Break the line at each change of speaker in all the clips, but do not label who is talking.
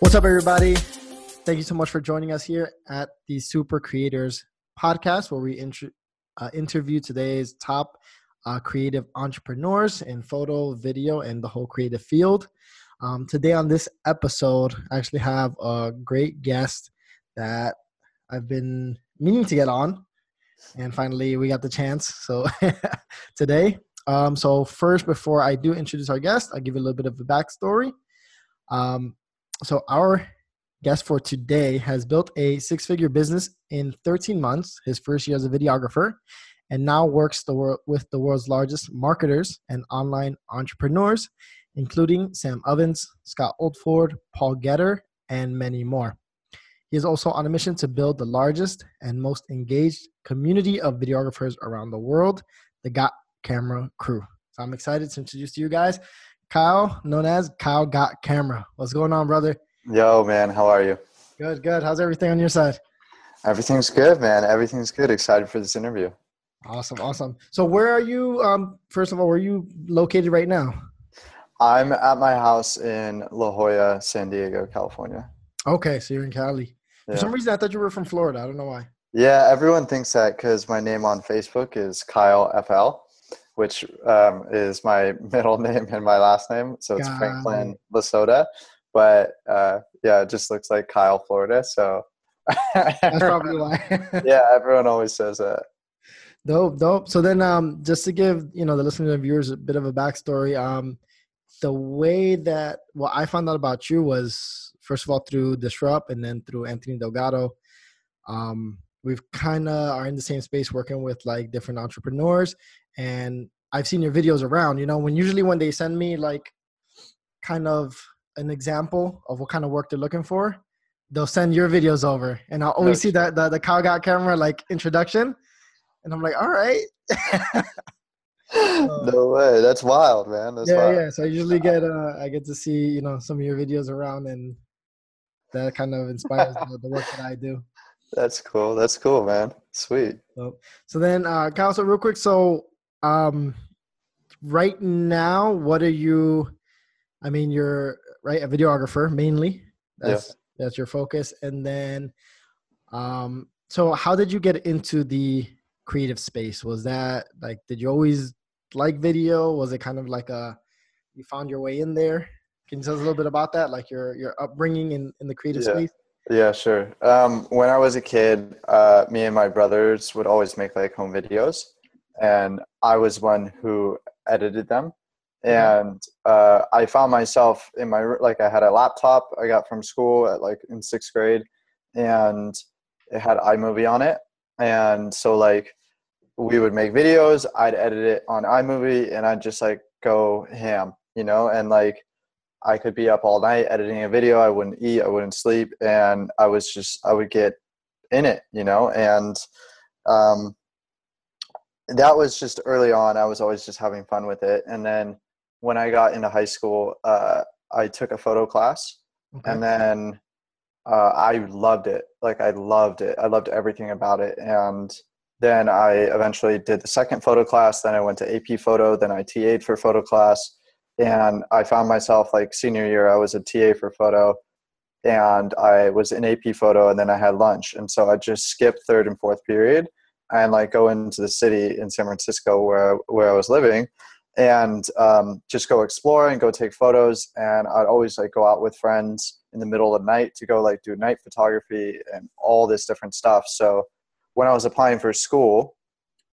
What's up, everybody? Thank you so much for joining us here at the Super Creators podcast, where we int- uh, interview today's top uh, creative entrepreneurs in photo, video, and the whole creative field. Um, today, on this episode, I actually have a great guest that I've been meaning to get on, and finally, we got the chance. So, today, um, so first, before I do introduce our guest, I'll give you a little bit of a backstory. Um, so our guest for today has built a six-figure business in 13 months, his first year as a videographer, and now works the wor- with the world's largest marketers and online entrepreneurs, including Sam Ovens, Scott Oldford, Paul Getter, and many more. He is also on a mission to build the largest and most engaged community of videographers around the world, the Got Camera Crew. So I'm excited to introduce to you guys Kyle, known as Kyle Got Camera. What's going on, brother?
Yo, man, how are you?
Good, good. How's everything on your side?
Everything's good, man. Everything's good. Excited for this interview.
Awesome, awesome. So, where are you? Um, first of all, where are you located right now?
I'm at my house in La Jolla, San Diego, California.
Okay, so you're in Cali. For some reason, I thought you were from Florida. I don't know why.
yeah everyone thinks that because my name on Facebook is Kyle FL, which um, is my middle name and my last name. So it's
Got
Franklin Losato. But uh, yeah, it just looks like Kyle, Florida. So
That's probably why.
yeah, everyone always says that.
Dope, dope. So then, um, just to give you know the listeners and viewers a bit of a backstory, um, the way that what I found out about you was first of all through Disrupt and then through Anthony Delgado. Um, we've kind of are in the same space working with like different entrepreneurs, and I've seen your videos around. You know, when usually when they send me like kind of an example of what kind of work they're looking for, they'll send your videos over, and I'll always see that the the Kyle got camera like introduction, and I'm like, all right.
no way. That's wild, man. That's
yeah,
wild.
yeah. So I usually get uh, I get to see you know some of your videos around, and that kind of inspires the, the work that I do.
That's cool. That's cool, man. Sweet.
So, so then, uh, Kyle, so real quick, so um, right now, what are you? I mean, you're right a videographer mainly. That's that's your focus, and then, um, so how did you get into the creative space? Was that like, did you always like video? Was it kind of like a you found your way in there? Can you tell us a little bit about that, like your your upbringing in in the creative
Yeah.
space?
Yeah, sure. Um, when I was a kid, uh, me and my brothers would always make like home videos, and I was one who edited them. And uh, I found myself in my like I had a laptop I got from school at like in sixth grade, and it had iMovie on it, and so like we would make videos. I'd edit it on iMovie, and I'd just like go ham, you know, and like I could be up all night editing a video. I wouldn't eat. I wouldn't sleep, and I was just I would get in it, you know. And um, that was just early on. I was always just having fun with it. And then when I got into high school, uh, I took a photo class,
Okay.
and then uh, I loved it. Like I loved it. I loved everything about it. And then I eventually did the second photo class. Then I went to AP photo. Then I TA'd for photo class and I found myself like senior year, I was a TA for photo, and I was in AP photo, and then I had lunch, and so I just skipped third and fourth period, and like go into the city in San Francisco where where I was living, and um, just go explore and go take photos, and I'd always like go out with friends in the middle of the night to go like do night photography and all this different stuff. So when I was applying for school,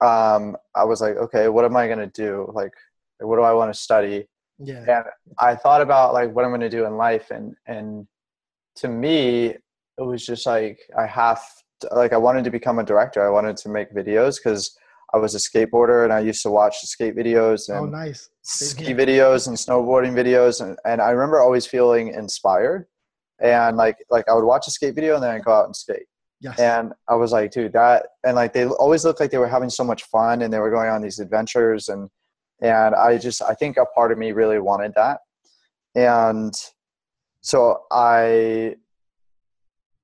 um, I was like, okay, what am I gonna do? Like, what do I want to study?
yeah.
and I thought about like what I'm going to do in life, and and to me, it was just like I have like I wanted to become a director. I wanted to make videos because I was a skateboarder and I used to watch skate videos
Oh,
and
nice.
ski videos and snowboarding videos, and, and I remember always feeling inspired. And like like I would watch a skate video and then I'd go out and skate.
Yes.
And I was like, dude, that and like they always looked like they were having so much fun and they were going on these adventures and and I just I think a part of me really wanted that. And so I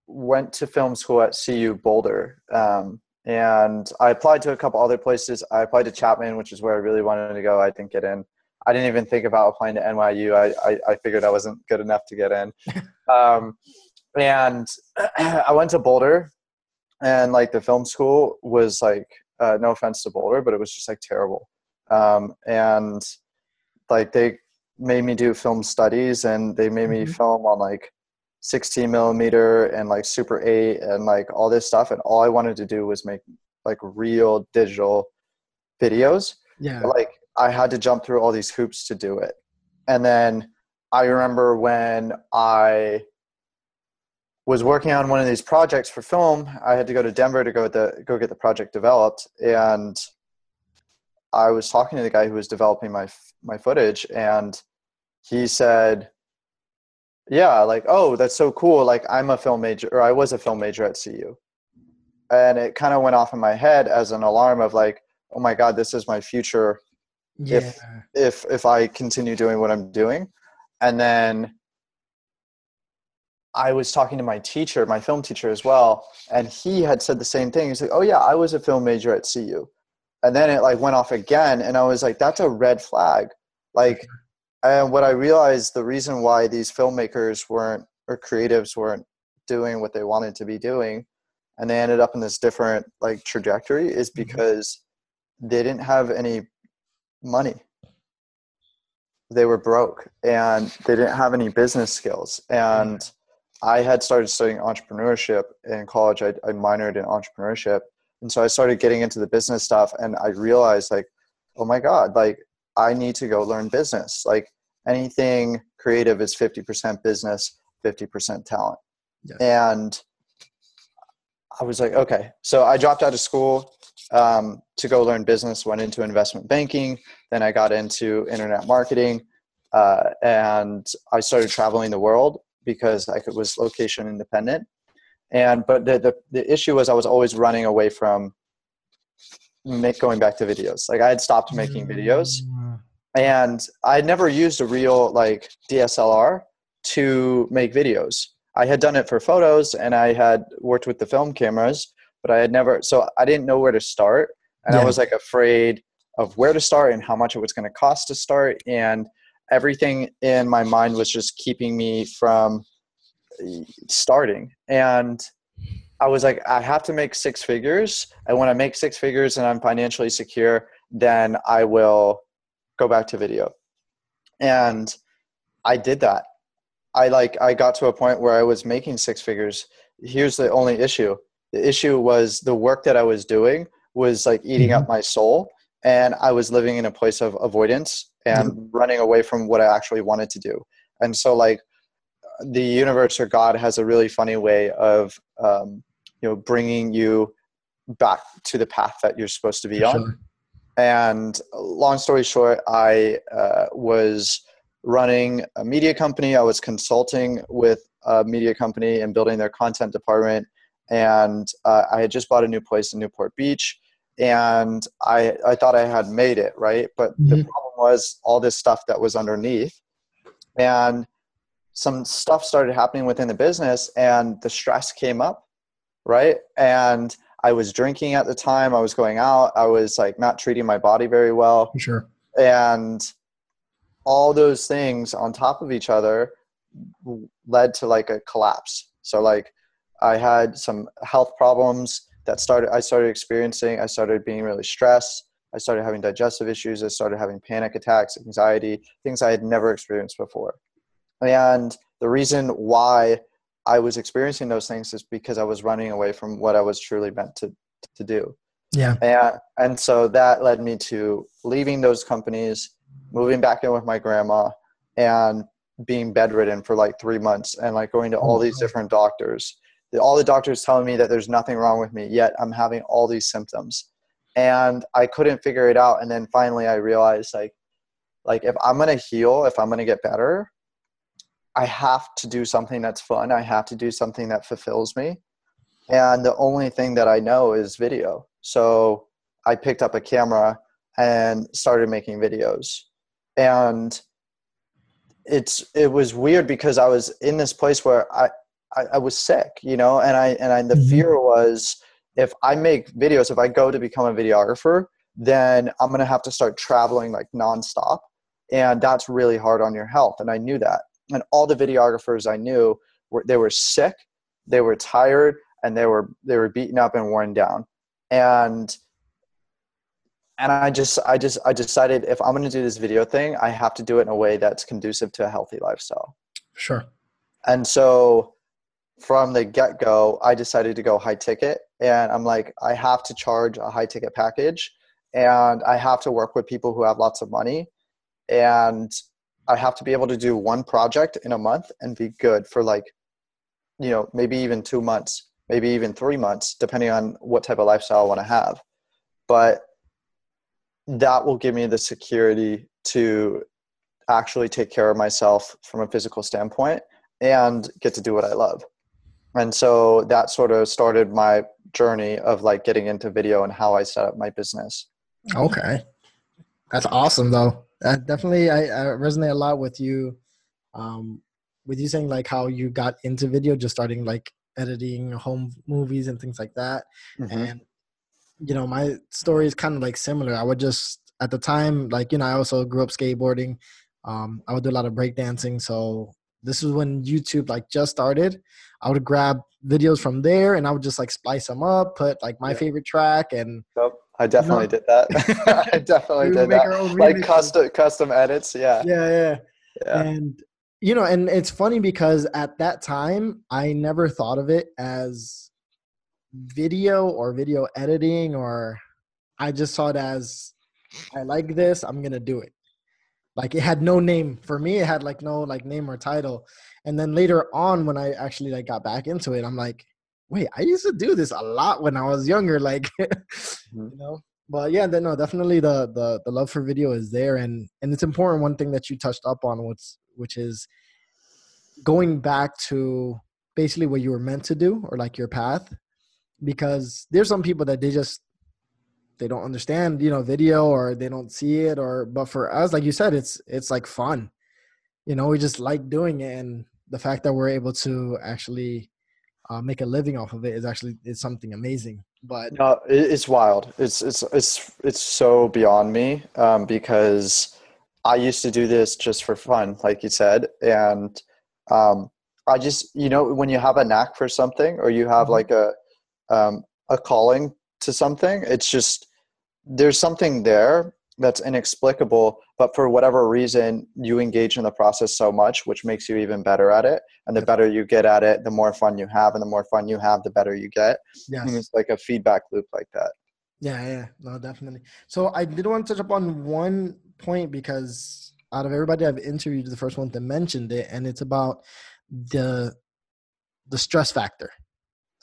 went to film school at CU Boulder. Um, and I applied to a couple other places. I applied to Chapman, which is where I really wanted to go. I didn't get in. I didn't even think about applying to NYU. I, I, I figured I wasn't good enough to get in. um, and I went to Boulder, and like the film school was like, uh, no offense to Boulder, but it was just like terrible. Um, and like they made me do film studies, and they made me mm-hmm. film on like 16 millimeter and like super 8 and like all this stuff and all i wanted to do was make like real digital videos.
Yeah.
But, like i had to jump through all these hoops to do it. And then i remember when i was working on one of these projects for film i had to go to denver to go the go get the project developed and i was talking to the guy who was developing my my footage and he said yeah like oh that's so cool like i'm a film major or i was a film major at cu and it kind of went off in my head as an alarm of like oh my god this is my future yeah. if if if i continue doing what i'm doing. And then i was talking to my teacher my film teacher as well and he had said the same thing. He's like oh yeah i was a film major at cu and then it like went off again and i was like that's a red flag. Like and what I realized the reason why these filmmakers weren't or creatives weren't doing what they wanted to be doing and they ended up in this different like trajectory is mm-hmm. because they didn't have any money. They were broke and they didn't have any business skills. And i had started studying entrepreneurship in college. I, I minored in entrepreneurship. And so i started getting into the business stuff and i realized like oh my god like I need to go learn business. Like anything creative is 50% business, 50% talent. Yes. And I was like, okay. So I dropped out of school um, to go learn business, went into investment banking. Then I got into internet marketing. Uh, and I started traveling the world because I could, was location independent. And but the, the, the issue was I was always running away from make, going back to videos. Like I had stopped making videos and I had never used a real like DSLR to make videos. I had done it for photos and I had worked with the film cameras, but I had never so I didn't know where to start and yeah. I was like afraid of where to start and how much it was going to cost to start and everything in my mind was just keeping me from eh, starting and I was like I have to make six figures and when I make six figures and I'm financially secure then I will go back to video and i did that i like i got to a point where i was making six figures here's the only issue the issue was the work that i was doing was like eating mm-hmm. up my soul and i was living in a place of avoidance and mm-hmm. running away from what i actually wanted to do and so like the universe or god has a really funny way of um, you know bringing you back to the path that you're supposed to be For on sure. And long story short, I uh, was running a media company. I was consulting with a media company and building their content department. And uh, I had just bought a new place in Newport Beach. And I, I thought I had made it, right? But mm-hmm. the problem was all this stuff that was underneath. And some stuff started happening within the business, and the stress came up, right? And I was drinking at the time. I was going out. I was like not treating my body very well.
Sure.
And all those things on top of each other led to like a collapse. So like I had some health problems that started I started experiencing. I started being really stressed. I started having digestive issues. I started having panic attacks, anxiety, things I had never experienced before. And the reason why I was experiencing those things is because I was running away from what I was truly meant to to do.
Yeah.
And and so that led me to leaving those companies, moving back in with my grandma, and being bedridden for like three months, and like going to all these oh, different doctors. All the doctors telling me that there's nothing wrong with me, yet I'm having all these symptoms, and I couldn't figure it out. And then finally, I realized like, like if I'm gonna heal, if I'm gonna get better, I have to do something that's fun. I have to do something that fulfills me. And the only thing that I know is video. So I picked up a camera and started making videos. And it's it was weird because I was in this place where I I, I was sick, you know, and I and I the mm-hmm. fear was if I make videos, if I go to become a videographer, then I'm going to have to start traveling like nonstop. And that's really hard on your health. And I knew that. And all the videographers I knew were, they were sick, they were tired, and they were, they were beaten up and worn down. And, and I just, I just, I decided if I'm going to do this video thing, I have to do it in a way that's conducive to a healthy lifestyle.
Sure.
And so from the get go, I decided to go high ticket. And I'm like, I have to charge a high ticket package and I have to work with people who have lots of money. And I have to be able to do one project in a month and be good for like, you know, maybe even two months, maybe even three months, depending on what type of lifestyle I want to have. But that will give me the security to actually take care of myself from a physical standpoint and get to do what I love. And so that sort of started my journey of like getting into video and how I set up my business.
Okay. That's awesome though. Definitely I, I resonate a lot with you. Um with you saying like how you got into video just starting like editing home movies and things like that. Mm-hmm. And you know, my story is kind of like similar. I would just at the time, like, you know, I also grew up skateboarding. Um, I would do a lot of breakdancing. So this was when YouTube like just started. I would grab videos from there and I would just like splice them up, put like my yeah. favorite track and
yep. I definitely know, did that. I definitely did that. Like custom custom edits, yeah.
Yeah, yeah. Yeah. And you know, and it's funny because at that time I never thought of it as video or video editing or I just saw it as I like this, I'm gonna do it. Like it had no name for me. It had like no like name or title. And then later on, when I actually like got back into it, I'm like, wait, I used to do this a lot when I was younger. Like, mm-hmm. you know. But yeah, then no, definitely the the the love for video is there, and and it's important. One thing that you touched up on, which which is going back to basically what you were meant to do or like your path because there's some people that they just they don't understand you know video or they don't see it or but for us like you said it's it's like fun you know we just like doing it and the fact that we're able to actually uh, make a living off of it is actually is something amazing but
no, it's wild it's it's it's it's so beyond me um, because i used to do this just for fun like you said and um, i just you know when you have a knack for something or you have mm-hmm. like a um, a calling to something. It's just there's something there that's inexplicable, but for whatever reason, you engage in the process so much, which makes you even better at it. And the better you get at it, the more fun you have, and the more fun you have, the better you get. Yes. And it's like a feedback loop like that.
Yeah, yeah, no, definitely. So I did want to touch upon one point because out of everybody I've interviewed, the first one that mentioned it, and it's about the the stress factor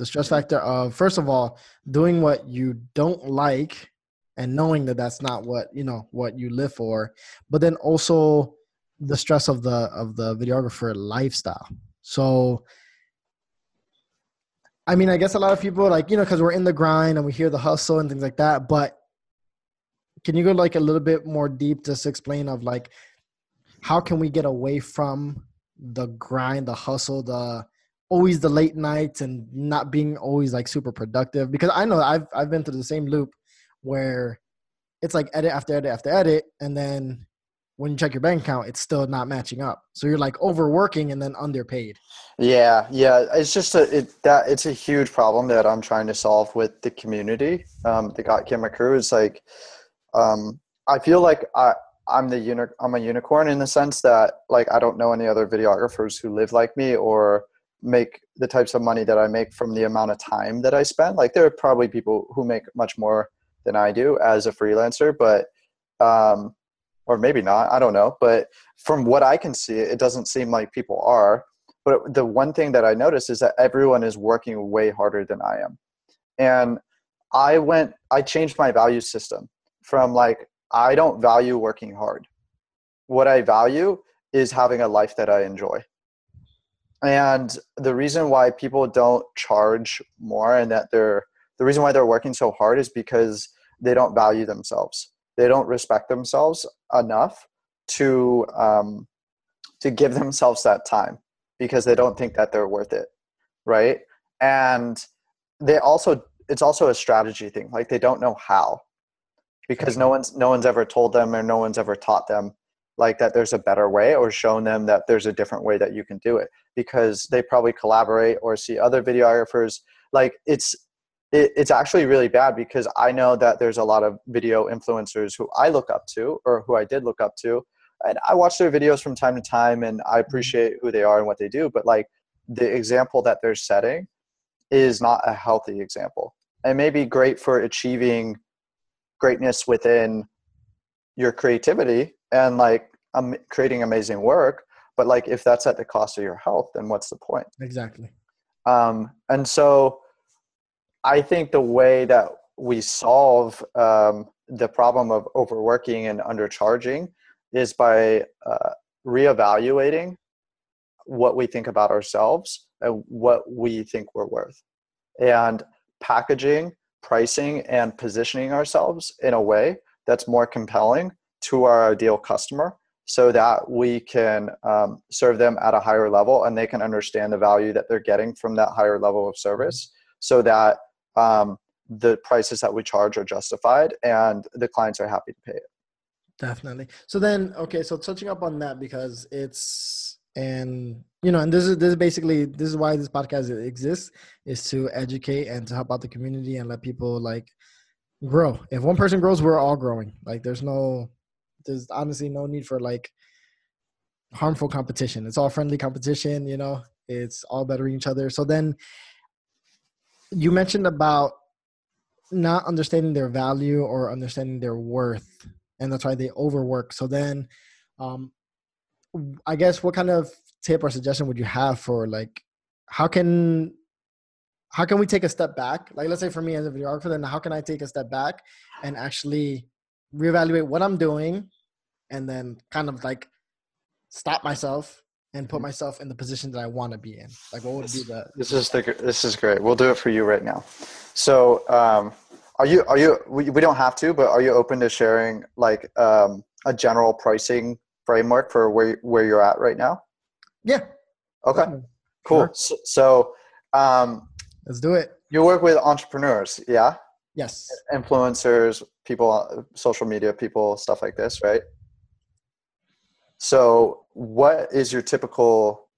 the stress mm-hmm. factor of first of all doing what you don't like and knowing that that's not what you know what you live for but then also the stress of the of the videographer lifestyle. So i mean i guess a lot of people like you know because we're in the grind and we hear the hustle and things like that but can you go like a little bit more deep just explain of like how can we get away from the grind the hustle the always the late nights and not being always like super productive? Because I know I've I've been through the same loop where it's like edit after edit after edit and then when you check your bank account it's still not matching up. So you're like overworking and then underpaid.
Yeah yeah it's just a it that it's a huge problem that i'm trying to solve with the community um the got camera crew. Is like um i feel like i i'm the uni- i'm a unicorn in the sense that like i don't know any other videographers who live like me or make the types of money that I make from the amount of time that I spend. Like there are probably people who make much more than I do as a freelancer, but um, or maybe not. I don't know. But from what I can see, it doesn't seem like people are. But the one thing that I notice is that everyone is working way harder than I am, and I went. I changed my value system from like I don't value working hard. What I value is having a life that I enjoy and the reason why people don't charge more and that they're the reason why they're working so hard is because they don't value themselves. They don't respect themselves enough to um, to give themselves that time because they don't think that they're worth it right? And they also it's also a strategy thing like they don't know how because no one's no one's ever told them or no one's ever taught them like that there's a better way or shown them that there's a different way that you can do it because they probably collaborate or see other videographers. Like it's it, it's actually really bad because i know that there's a lot of video influencers who i look up to or who i did look up to. And i watch their videos from time to time and i appreciate who they are and what they do but like the example that they're setting is not a healthy example. It may be great for achieving greatness within your creativity and like um, creating amazing work but like if that's at the cost of your health then what's the point?
Exactly.
Um, and so i think the way that we solve um, the problem of overworking and undercharging is by uh, reevaluating what we think about ourselves and what we think we're worth. And packaging pricing and positioning ourselves in a way that's more compelling to our ideal customer so that we can um, serve them at a higher level and they can understand the value that they're getting from that higher level of service so that um, the prices that we charge are justified and the clients are happy to pay it.
Definitely. So then okay so touching up on that because it's and you know and this is this is basically this is why this podcast exists is to educate and to help out the community and let people like grow. If one person grows we're all growing. Like there's no there's honestly no need for like harmful competition. It's all friendly competition you know? It's all bettering each other. So then you mentioned about not understanding their value or understanding their worth and that's why they overwork so then um I guess what kind of tip or suggestion would you have for like how can how can we take a step back? Like let's say for me as a videographer, then how can I take a step back and actually reevaluate what I'm doing and then kind of like stop myself and put mm-hmm. myself in the position that I want to be in? Like what would
this,
be the
This is the this is great. We'll do it for you right now. So um are you are you we, we don't have to, but are you open to sharing like um a general pricing framework for where where you're at right now?
Yeah.
Okay. Cool. Sure. So, so um,
let's do it.
You work with entrepreneurs, yeah?
Yes.
Influencers, people, social media people, stuff like this, right? So, what is your typical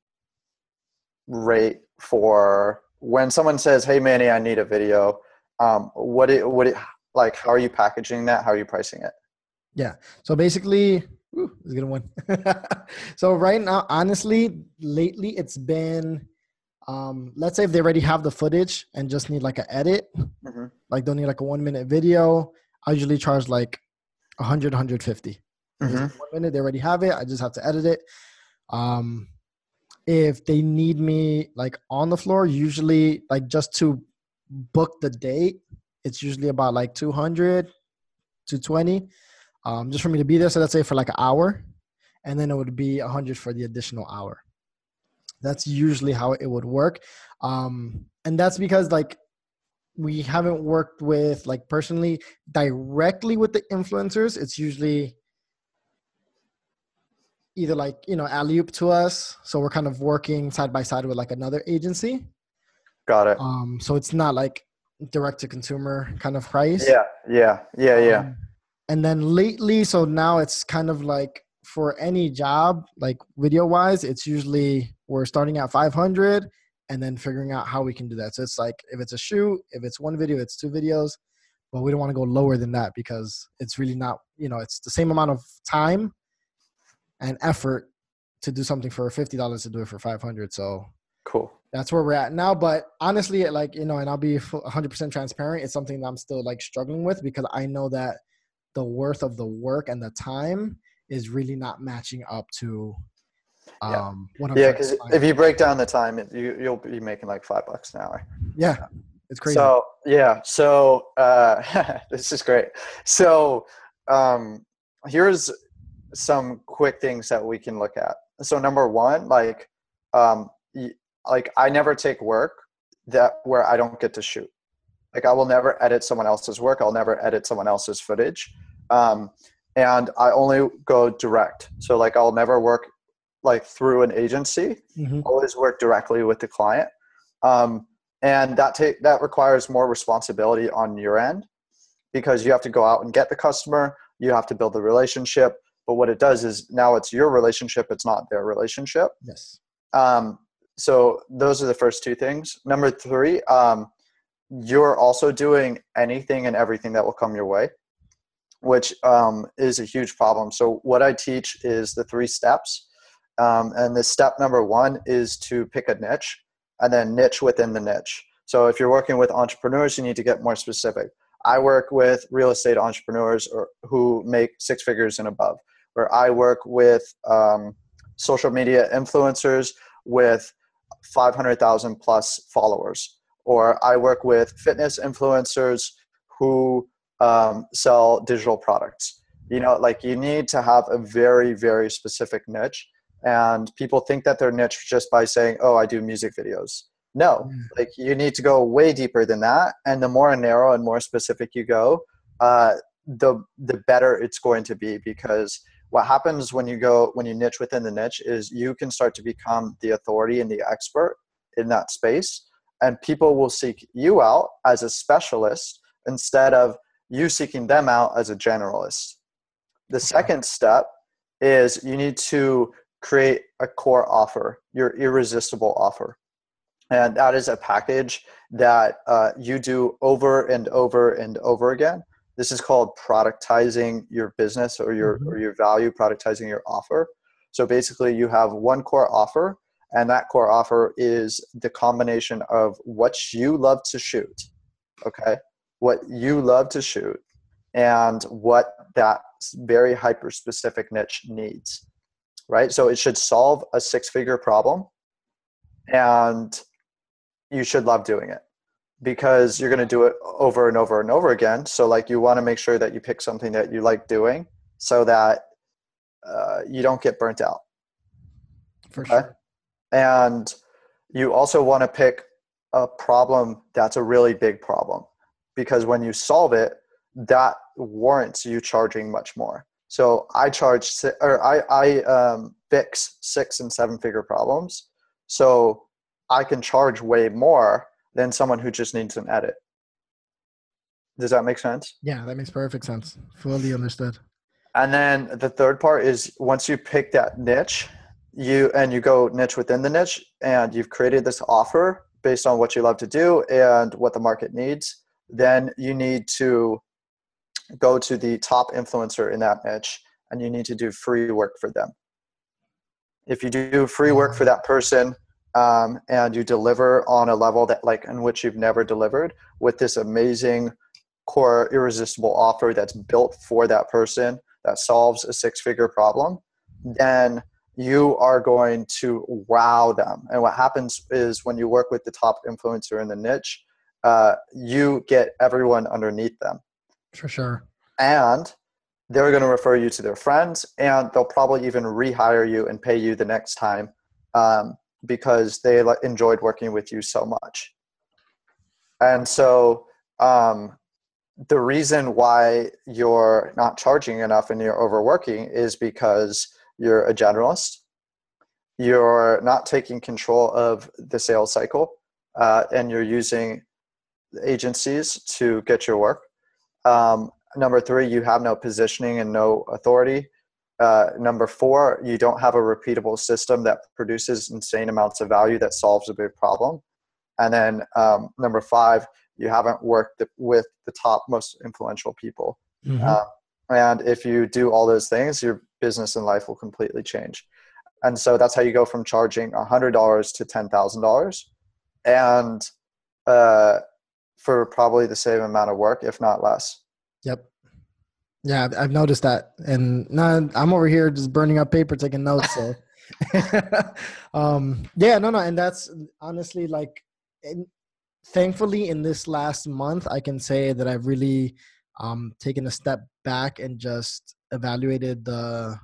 rate for when someone says, "Hey, Manny, I need a video"? Um, what it, what it, like? How are you packaging that? How are you pricing it?
Yeah. So basically, Ooh, it's a good one. so right now, honestly, lately it's been, um, let's say if they already have the footage and just need like an edit, mm-hmm. like don't need like a one minute video. I usually charge like 100, 150. Mm-hmm. One minute, they already have it. I just have to edit it. Um, if they need me like on the floor, usually like just to book the date, it's usually about like 200 to 20 um, just for me to be there. So let's say for like an hour, and then it would be a hundred for the additional hour. That's usually how it would work, um, and that's because like we haven't worked with like personally directly with the influencers. It's usually either like you know alley oop to us, so we're kind of working side by side with like another agency.
Got it.
Um, so it's not like direct to consumer kind of price.
Yeah, yeah, yeah, yeah. Um,
and then lately so now it's kind of like for any job like video wise it's usually we're starting at 500 and then figuring out how we can do that so it's like if it's a shoot if it's one video it's two videos but we don't want to go lower than that because it's really not you know it's the same amount of time and effort to do something for $50 to do it for 500 so
cool.
that's where we're at now but honestly like you know and i'll be 100% transparent it's something that i'm still like struggling with because i know that the worth of the work and the time is really not matching up to um
yeah. what I'm yeah because if you break down the time you you'll be making like five bucks an hour.
Yeah it's crazy.
So yeah so uh this is great. So um here's some quick things that we can look at so number one like um like i never take work that where i don't get to shoot like I will never edit someone else's work. I'll never edit someone else's footage. Um, and I only go direct. So like I'll never work like through an agency. Mm-hmm. Always work directly with the client. Um, and that take that requires more responsibility on your end because you have to go out and get the customer you have to build the relationship but what it does is now it's your relationship it's not their relationship.
Yes.
Um, so those are the first two things. Number three um, you're also doing anything and everything that will come your way which um, is a huge problem. So what i teach is the three steps. Um, and the step number one is to pick a niche and then niche within the niche. So if you're working with entrepreneurs, you need to get more specific. I work with real estate entrepreneurs or who make six figures and above, where I work with um, social media influencers with 500,000 plus followers, or I work with fitness influencers who um, sell digital products. You know, like you need to have a very, very specific niche and people think that they're niche just by saying oh i do music videos no mm. like you need to go way deeper than that and the more narrow and more specific you go uh, the the better it's going to be because what happens when you go when you niche within the niche is you can start to become the authority and the expert in that space and people will seek you out as a specialist instead of you seeking them out as a generalist the second step is you need to create a core offer, your irresistible offer. And that is a package that uh, you do over and over and over again. This is called productizing your business or your, mm-hmm. or your value, productizing your offer. So basically, you have one core offer, and that core offer is the combination of what you love to shoot, okay? What you love to shoot, and what that very hyper specific niche needs right? So it should solve a six figure problem and you should love doing it because you're going to do it over and over and over again. So, like, you want to make sure that you pick something that you like doing so that uh, you don't get burnt out.
For sure.
And you also want to pick a problem that's a really big problem because when you solve it, that warrants you charging much more. So I charge or I I um, fix six and seven figure problems. So I can charge way more than someone who just needs an edit. Does that make sense?
Yeah, that makes perfect sense. Fully understood.
And then the third part is once you pick that niche, you and you go niche within the niche and you've created this offer based on what you love to do and what the market needs, then you need to go to the top influencer in that niche and you need to do free work for them. If you do free work mm-hmm. for that person um, and you deliver on a level that like in which you've never delivered with this amazing core irresistible offer that's built for that person that solves a six figure problem, then you are going to wow them. And what happens is when you work with the top influencer in the niche, uh, you get everyone underneath them.
For sure.
And they're going to refer you to their friends, and they'll probably even rehire you and pay you the next time um, because they enjoyed working with you so much. And so, um, the reason why you're not charging enough and you're overworking is because you're a generalist. You're not taking control of the sales cycle, uh, and you're using agencies to get your work. Um, number three, you have no positioning and no authority. Uh, number four, you don't have a repeatable system that produces insane amounts of value that solves a big problem. And then um, number five, you haven't worked with the top most influential people. Mm-hmm. Uh, and if you do all those things, your business and life will completely change. And so that's how you go from charging $100 to $10,000. And uh, for probably the same amount of work, if not less.
Yep. Yeah, I've noticed that, and now I'm over here just burning up paper, taking notes. So, um, yeah, no, no, and that's honestly like, in, thankfully, in this last month, I can say that I've really um, taken a step back and just evaluated the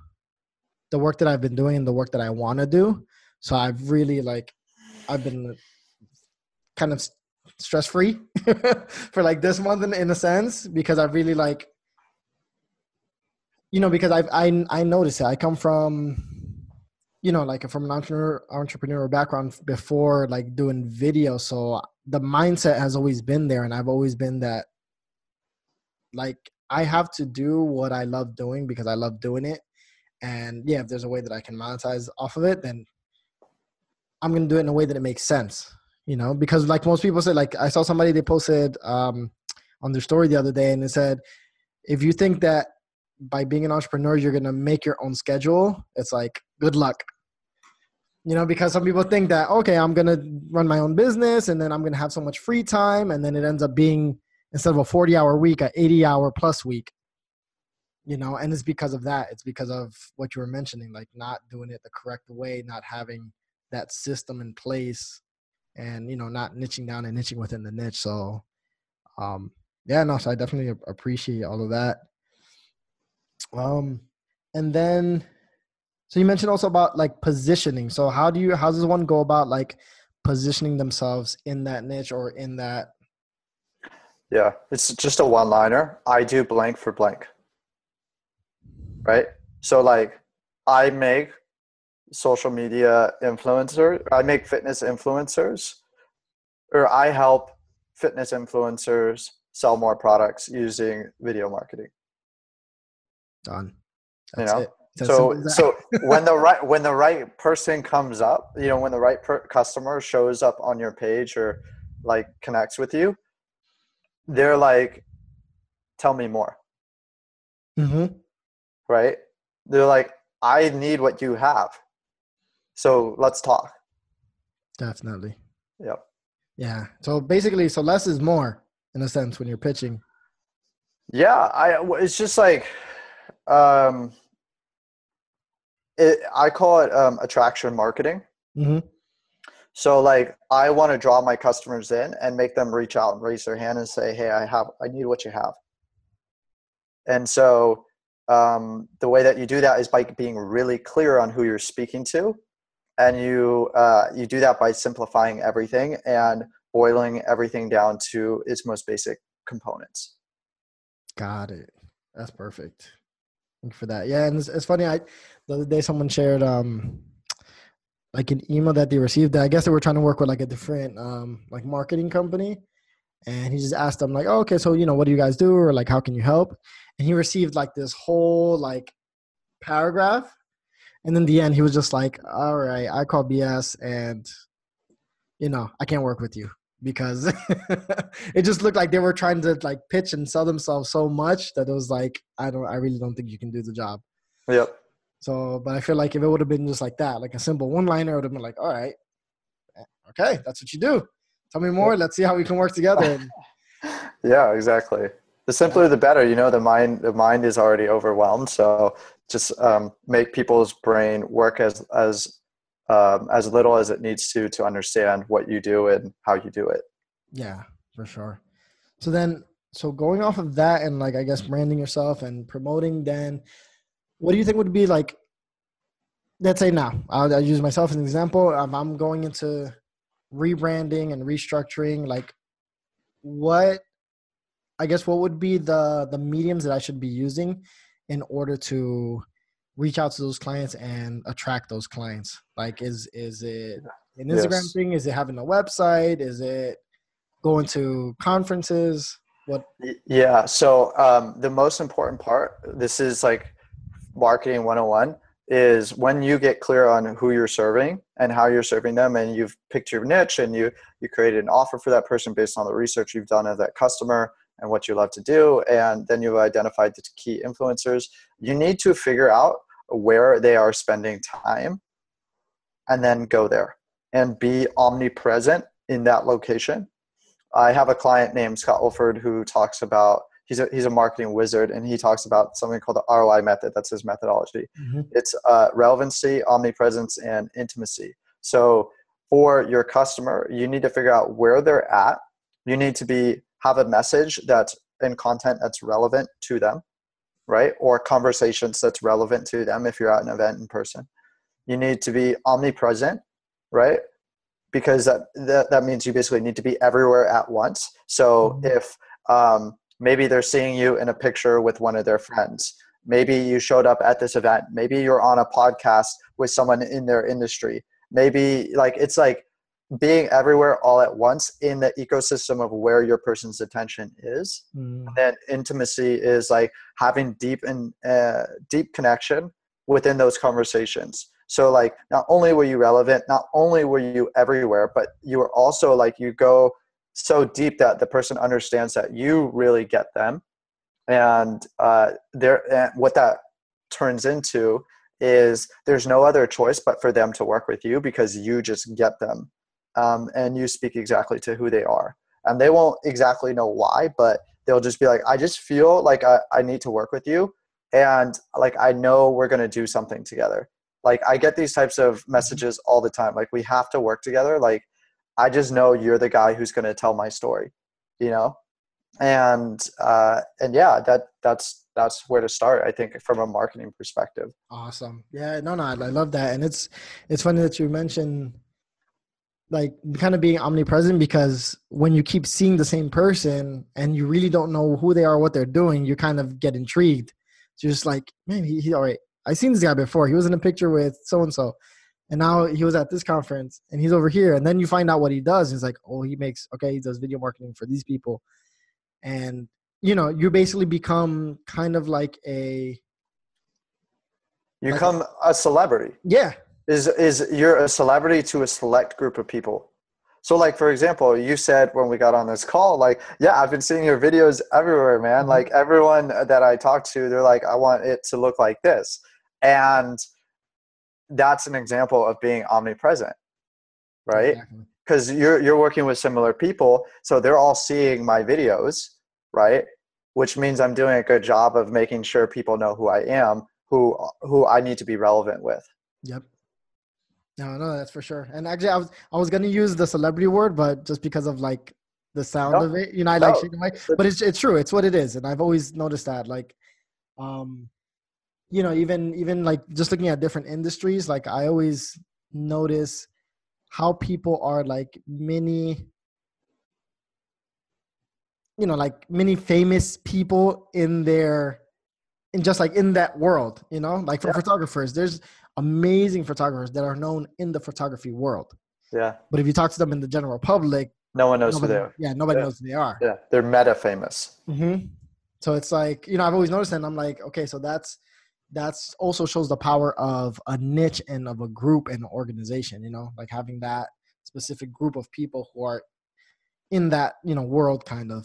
the work that I've been doing and the work that I want to do. So I've really like, I've been kind of stress free for like this month in, in a sense because I really like you know because I've I I noticed it. I come from you know like from an entrepreneur entrepreneurial background before like doing video so the mindset has always been there and I've always been that like I have to do what I love doing because I love doing it. And yeah, if there's a way that I can monetize off of it, then I'm gonna do it in a way that it makes sense. You know, because like most people say, like I saw somebody they posted um on their story the other day and it said, if you think that by being an entrepreneur you're gonna make your own schedule, it's like good luck. You know because some people think that okay i'm gonna run my own business and then i'm gonna have so much free time and then it ends up being instead of a 40 hour week a 80 hour plus week. You know and it's because of that. It's because of what you were mentioning like not doing it the correct way not having that system in place and you know not niching down and niching within the niche. So um yeah no so i definitely appreciate all of that um and then so you mentioned also about like positioning. So how do you how does one go about like positioning themselves in that niche or in that
Yeah, it's just a one liner. I do blank for blank. Right? So like I make social media influencers. I make fitness influencers or I help fitness influencers sell more products using video marketing.
Done. That's
you know?
it
so so when the right when the right person comes up you know when the right per- customer shows up on your page or like connects with you they're like tell me more.
Mm-hmm.
right? They're like i need what you have. So let's talk.
Definitely.
Yep.
Yeah. So basically so less is more in a sense when you're pitching.
Yeah. I it's just like um it, I call it um, attraction marketing.
Mm-hmm.
So like I want to draw my customers in and make them reach out and raise their hand and say, "Hey, I have, I need what you have." And so um, the way that you do that is by being really clear on who you're speaking to, and you uh, you do that by simplifying everything and boiling everything down to its most basic components.
Got it. That's perfect. Thank you for that. Yeah, and it's, it's funny. I the other day someone shared um like an email that they received. I guess they were trying to work with like a different um like marketing company, and he just asked them like, oh, okay, so you know, what do you guys do, or like, how can you help? And he received like this whole like paragraph, and in the end, he was just like, all right, I call BS, and you know, I can't work with you because it just looked like they were trying to like pitch and sell themselves so much that it was like I don't I really don't think you can do the job.
Yep.
So, but I feel like if it would have been just like that, like a simple one liner, would have been like, all right, okay, that's what you do. Tell me more. Let's see how we can work together.
yeah, exactly. The simpler, the better. You know, the mind, the mind is already overwhelmed. So just um, make people's brain work as as um, as little as it needs to to understand what you do and how you do it.
Yeah, for sure. So then, so going off of that and like I guess branding yourself and promoting, then what do you think would be like? Let's say now, I'll, I'll use myself as an example. If I'm going into rebranding and restructuring, like what I guess what would be the the mediums that I should be using in order to reach out to those clients and attract those clients? Like, is is it an Instagram yes. thing? Is it having a website? Is it going to conferences? What?
Yeah. So um, the most important part. This is like marketing 101 is when you get clear on who you're serving and how you're serving them and you've picked your niche and you you created an offer for that person based on the research you've done of that customer and what you love to do and then you've identified the key influencers you need to figure out where they are spending time and then go there and be omnipresent in that location. I have a client named Scott Oldford who talks about he's a he's a marketing wizard and he talks about something called the ROI method. That's his methodology. Mm-hmm. It's uh, relevancy, omnipresence, and intimacy. So for your customer, you need to figure out where they're at. You need to be have a message that's in content that's relevant to them right? Or conversations that's relevant to them if you're at an event in person. You need to be omnipresent, right? Because that, that, that means you basically need to be everywhere at once. So mm-hmm. if um, maybe they're seeing you in a picture with one of their friends, maybe you showed up at this event, maybe you're on a podcast with someone in their industry, maybe like it's like being everywhere all at once in the ecosystem of where your person's attention is.
Mm.
And then intimacy is like having deep and uh, deep connection within those conversations. So like not only were you relevant, not only were you everywhere, but you were also like you go so deep that the person understands that you really get them, and uh, there and what that turns into is there's no other choice but for them to work with you because you just get them um, and you speak exactly to who they are. And they won't exactly know why but they'll just be like i just feel like i, I need to work with you and like i know we're going to do something together. Like i get these types of messages all the time. Like we have to work together. Like i just know you're the guy who's going to tell my story you know? And uh and yeah that that's that's where to start i think from a marketing perspective.
Awesome. Yeah, no, no, I love that, and it's it's funny that you mentioned like kind of being omnipresent because when you keep seeing the same person and you really don't know who they are, what they're doing, you kind of get intrigued. You're Just like, man, he, he all right. I seen this guy before. He was in a picture with so and so, and now he was at this conference and he's over here. And then you find out what he does. It's like, oh, he makes okay. He does video marketing for these people, and you know, you basically become kind of like a
you
Like-
become a celebrity
yeah,
is is you're a celebrity to a select group of people so like for example you said when we got on this call like yeah i've been seeing your videos everywhere man
Mhm.
like everyone that i talk to they're like i want it to look like this and that's an example of being omnipresent right
exactly.
because you're you're working with similar people so they're all seeing my videos right which means i'm doing a good job of making sure people know who i am who who i need to be relevant with
Yep. No, no, that's for sure. And actually, I was I was gonna use the celebrity word, but just because of like the sound
No,
of it, you know, I like
no,
shake away.
but-
But it's it's true. It's what it is, and I've always noticed that. Like, um, you know, even even like just looking at different industries, like I always notice how people are like many you know like many famous people in their in just like in that world you know like for
Yeah.
photographers there's amazing photographers that are known in the photography world.
Yeah.
But if you talk to them in the general public
no one knows
nobody,
who they are.
Yeah nobody
Yeah.
knows who they are.
Yeah they're meta famous.
Mm-hmm. so it's like you know i've always noticed and i'm like okay so that's that's also shows the power of a niche and of a group and an organization you know like having that specific group of people who are in that you know world kind of.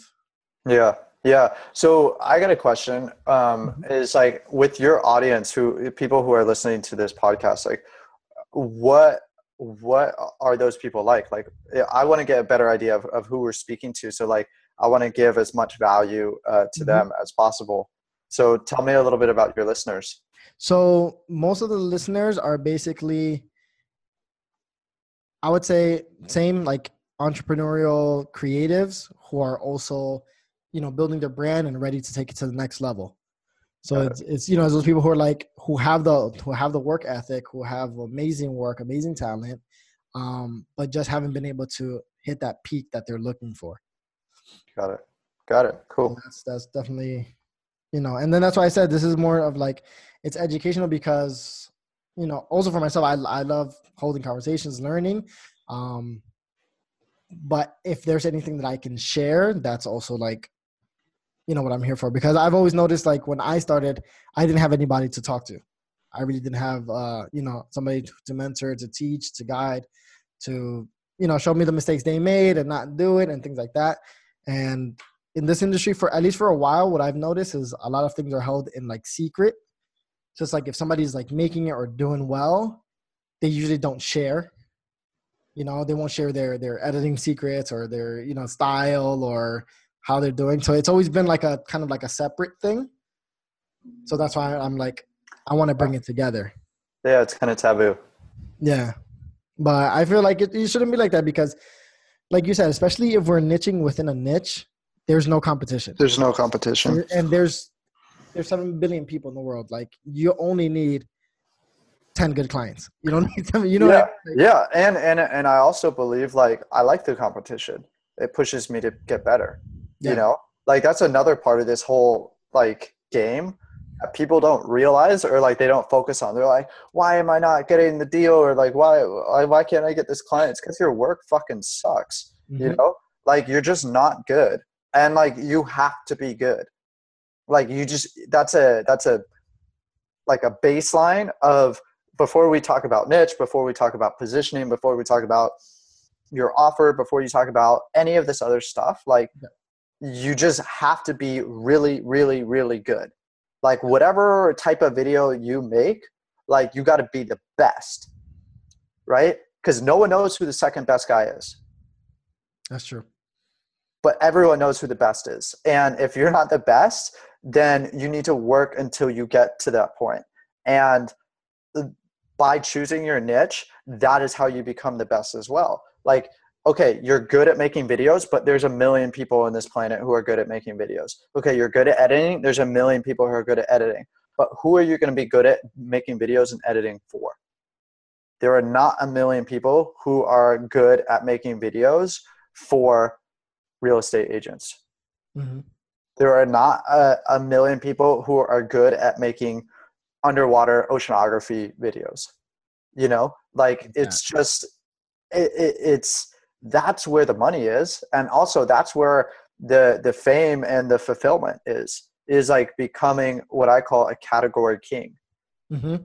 Yeah, yeah. So I got a question. Um,
Mm-hmm.
is like with your audience, who people who are listening to this podcast, like what what are those people like? Like I want to get a better idea of, of who we're speaking to. So like I want to give as much value uh, to
Mhm.
them as possible. So tell me a little bit about your listeners.
So most of the listeners are basically, I would say, same like entrepreneurial creatives who are also, you know, building their brand and ready to take it to the next level. So it's it's you know those people who are like who have the who have the work ethic, who have amazing work, amazing talent, um, but just haven't been able to hit that peak that they're looking for.
Got it. Got it. Cool.
And that's that's definitely you know and then that's why i said this is more of like it's educational because you know also for myself i, I love holding conversations learning um but if there's anything that i can share that's also like you know what i'm here for because i've always noticed like when i started i didn't have anybody to talk to. I really didn't have uh you know somebody to, to mentor to teach to guide to you know show me the mistakes they made and not do it and things like that. And in this industry for at least for a while what i've noticed is a lot of things are held in like secret. Just like if somebody's like making it or doing well they usually don't share. You know they won't share their their editing secrets or their you know style or how they're doing so it's always been like a kind of like a separate thing so that's why i'm like i want to bring it together
Yeah, it's kind of taboo.
yeah but i feel like it, it shouldn't be like that because like you said especially if we're niching within a niche there's no competition
There's no competition.
and, and there's there's seven billion people in the world. Like you only need ten good clients. You don't need seven. You know,
yeah,
what I mean? Like,
yeah, and and and I also believe like I like the competition. It pushes me to get better.
Yeah.
You know, like that's another part of this whole like game people don't realize or like they don't focus on. They're like, why am I not getting the deal? Or like, why why, why can't I get this client? It's because your work fucking sucks. Mm-hmm. You know, like you're just not good, and like you have to be good. Like you just that's a that's a like a baseline of before we talk about niche, before we talk about positioning, before we talk about your offer, before you talk about any of this other stuff, like you just have to be really, really, really good. Like whatever type of video you make, like you got to be the best, right? Because no one knows who the second best guy is.
That's true.
But everyone knows who the best is. And if you're not the best, then you need to work until you get to that point. And uh, by choosing your niche, that is how you become the best as well. Like, okay, you're good at making videos, but there's a million people on this planet who are good at making videos. Okay, you're good at editing, there's a million people who are good at editing. But who are you going to be good at making videos and editing for? There are not a million people who are good at making videos for real estate agents. Mm-hmm. There are not a, a million people who are good at making underwater oceanography videos you know like it's just it, it, it's that's where the money is and also that's where the the fame and the fulfillment is is like becoming what i call a category king mm-hmm.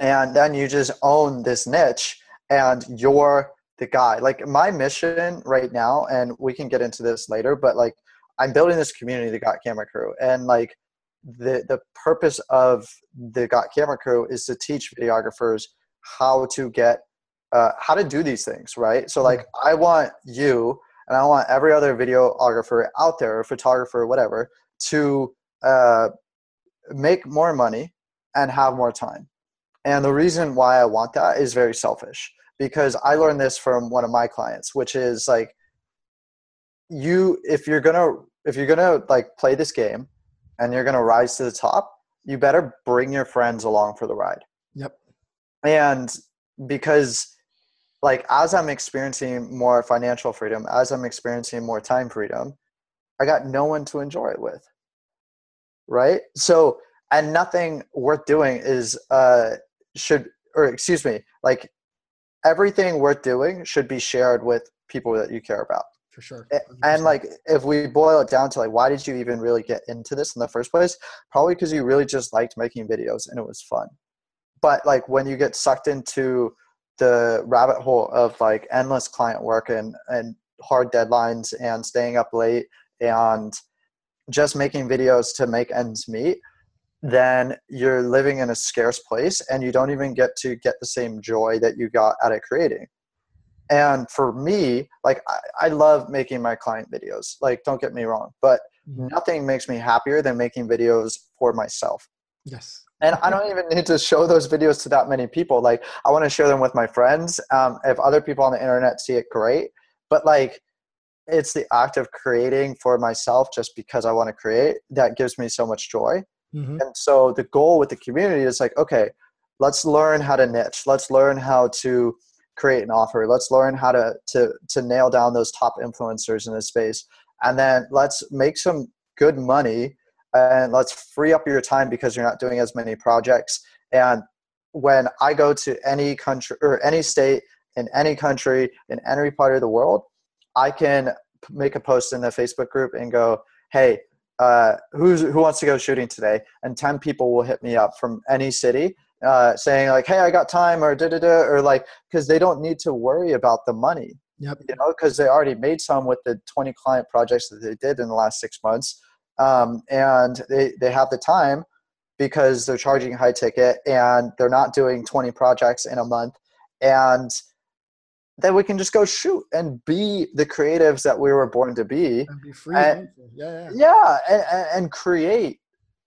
and then you just own this niche and you're the guy like my mission right now and we can get into this later but like i'm building this community the got camera crew and like the the purpose of the got camera crew is to teach videographers how to get uh, how to do these things right so like i want you and i want every other videographer out there photographer whatever to uh, make more money and have more time and the reason why i want that is very selfish because i learned this from one of my clients which is like you if you're gonna if you're gonna like play this game and you're to rise to the top, you better bring your friends along for the ride.
Yep.
And because like as I'm experiencing more financial freedom, as I'm experiencing more time freedom, I got no one to enjoy it with. Right? So and nothing worth doing is uh should or excuse me, like everything worth doing should be shared with people that you care about
for sure.
100%. And like, if we boil it down to like, why did you even really get into this in the first place? Probably because you really just liked making videos and it was fun. But like, when you get sucked into the rabbit hole of like endless client work and and hard deadlines and staying up late and just making videos to make ends meet then you're living in a scarce place and you don't even get to get the same joy that you got out of creating. And for me like I, I, love making my client videos like don't get me wrong but mm-hmm. nothing makes me happier than making videos for myself.
Yes
and i don't even need to show those videos to that many people. Like i want to share them with my friends. Um, if other people on the internet see it great. But like it's the act of creating for myself just because i want to create that gives me so much joy. Mm-hmm. and so the goal with the community is like okay let's learn how to niche. Let's learn how to create an offer. Let's learn how to to to nail down those top influencers in this space, and then let's make some good money and let's free up your time because you're not doing as many projects. And when I go to any country or any state in any country in any part of the world, I can make a post in the Facebook group and go, "Hey, uh, who's who wants to go shooting today?" And ten people will hit me up from any city, uh, saying like, "Hey, I got time," or da da da, or like because they don't need to worry about the money.
Yep.
You know, because they already made some with the 20 client projects that they did in the last six months, um, and they they have the time because they're charging high ticket and they're not doing 20 projects in a month, and then we can just go shoot and be the creatives that we were born to be.
And be free and,
yeah yeah, yeah and, and create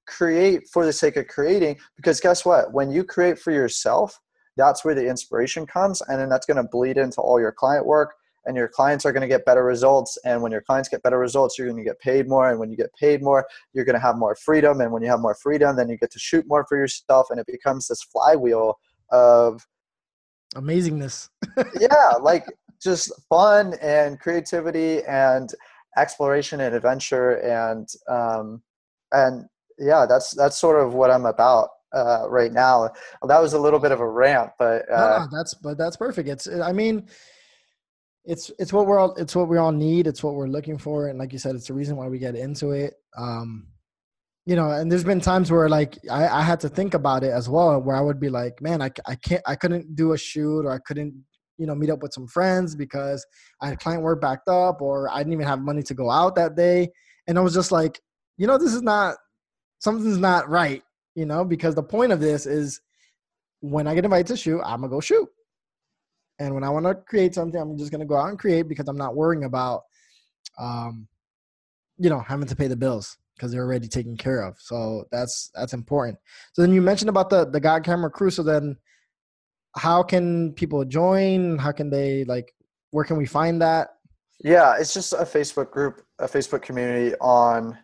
create for the sake of creating. Because guess what? When you create for yourself that's where the inspiration comes and then that's going to bleed into all your client work and your clients are going to get better results and when your clients get better results you're going to get paid more and when you get paid more you're going to have more freedom and when you have more freedom then you get to shoot more for yourself and it becomes this flywheel of
amazingness
yeah like just fun and creativity and exploration and adventure and um and yeah, that's that's sort of what I'm about uh, right now. That was a little bit of a rant, but uh,
no, that's but that's perfect. It's I mean, it's it's what we're all it's what we all need. It's what we're looking for, and like you said, it's the reason why we get into it. Um, you know, and there's been times where like I, I had to think about it as well, where I would be like, man, I I can't I couldn't do a shoot or I couldn't you know meet up with some friends because I had client work backed up or I didn't even have money to go out that day, and I was just like, you know, this is not something's not right you know, because the point of this is when I get invited to shoot, I'm gonna go shoot. And when I want to create something, I'm just gonna go out and create because I'm not worrying about, um, you know, having to pay the bills because they're already taken care of. So that's that's important. So then you mentioned about the the Got Camera crew. So then, how can people join? How can they like? Where can we find that?
Yeah, it's just a Facebook group, a Facebook community on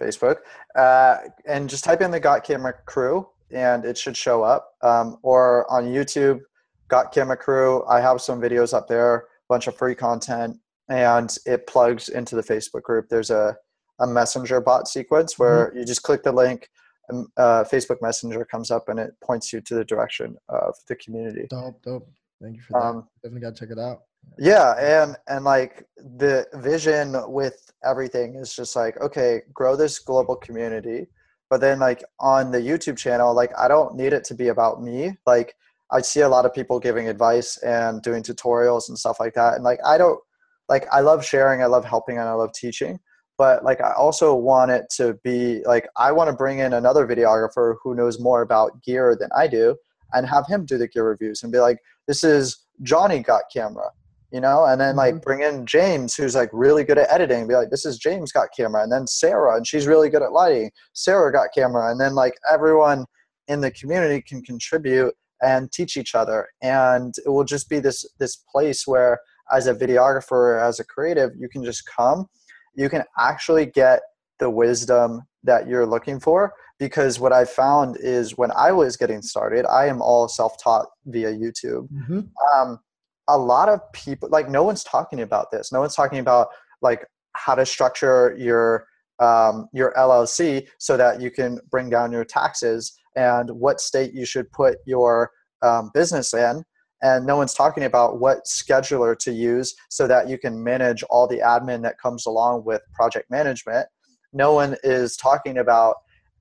Facebook, uh, and just type in the Got Camera Crew, and it should show up. Um, or on YouTube, Got Camera Crew. I have some videos up there, a bunch of free content, and it plugs into the Facebook group. There's a a messenger bot sequence where mm-hmm. you just click the link and uh, facebook messenger comes up and it points you to the direction of the community
dope dope thank you for that um, definitely gotta check it out
yeah and and like the vision with everything is just like okay grow this global community but then like on the youtube channel like i don't need it to be about me like i see a lot of people giving advice and doing tutorials and stuff like that and like i don't like i love sharing i love helping and i love teaching but like i also want it to be like i want to bring in another videographer who knows more about gear than i do and have him do the gear reviews and be like this is johnny got camera you know, and then like mm-hmm. bring in James, who's like really good at editing, be like, this is James got camera, and then Sarah, and she's really good at lighting. Sarah got camera, and then like everyone in the community can contribute and teach each other, and it will just be this this place where, as a videographer, as a creative, you can just come, you can actually get the wisdom that you're looking for because what i found is when i was getting started i am all self-taught via youtube. Mm-hmm. um, a lot of people like no one's talking about this. No one's talking about like how to structure your um, your llc so that you can bring down your taxes and what state you should put your um, business in and no one's talking about what scheduler to use so that you can manage all the admin that comes along with project management no one is talking about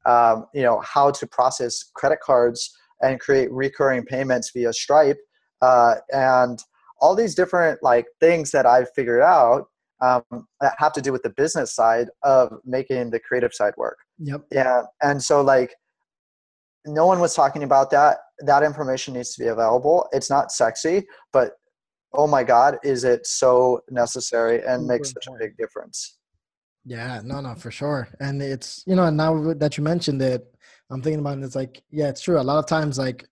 um, you know how to process credit cards and create recurring payments via stripe uh, and all these different like things that I've figured out um, that have to do with the business side of making the creative side work.
Yep.
Yeah. And so like no one was talking about that. That information needs to be available. It's not sexy, but oh my God, is it so necessary and makes such a big difference.
Yeah, no, no, for sure. And it's, you know, now that you mentioned it, I'm thinking about it, it's like, yeah, it's true. A lot of times, like,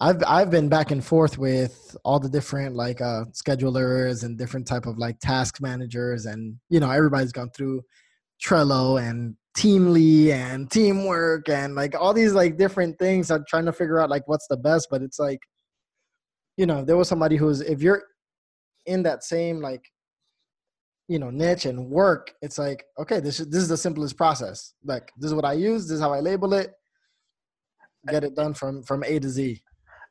I've I've been back and forth with all the different like uh, schedulers and different type of like task managers, and you know everybody's gone through Trello and Teamly and Teamwork and like all these like different things. I'm trying to figure out like what's the best, but it's like, you know, there was somebody who's if you're in that same like you know niche and work it's like okay this is this is the simplest process. Like this is what i use this is how i label it. Get it done from from a to z.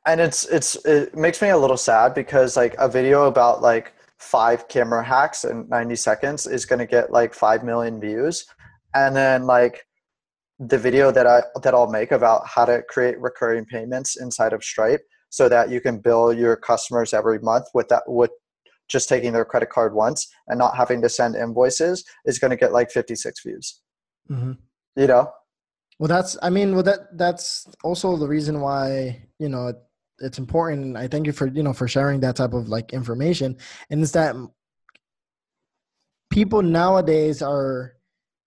And it's it's it makes me a little sad because like a video about like five camera hacks in 90 seconds is going to get like 5 million views and then like the video that i that i'll make about how to create recurring payments inside of stripe so that you can bill your customers every month with that with just taking their credit card once and not having to send invoices is going to get like 56 views mm-hmm. you know
well that's i mean well that that's also the reason why you know it's important. I thank you for you know for sharing that type of like information. And it's that people nowadays are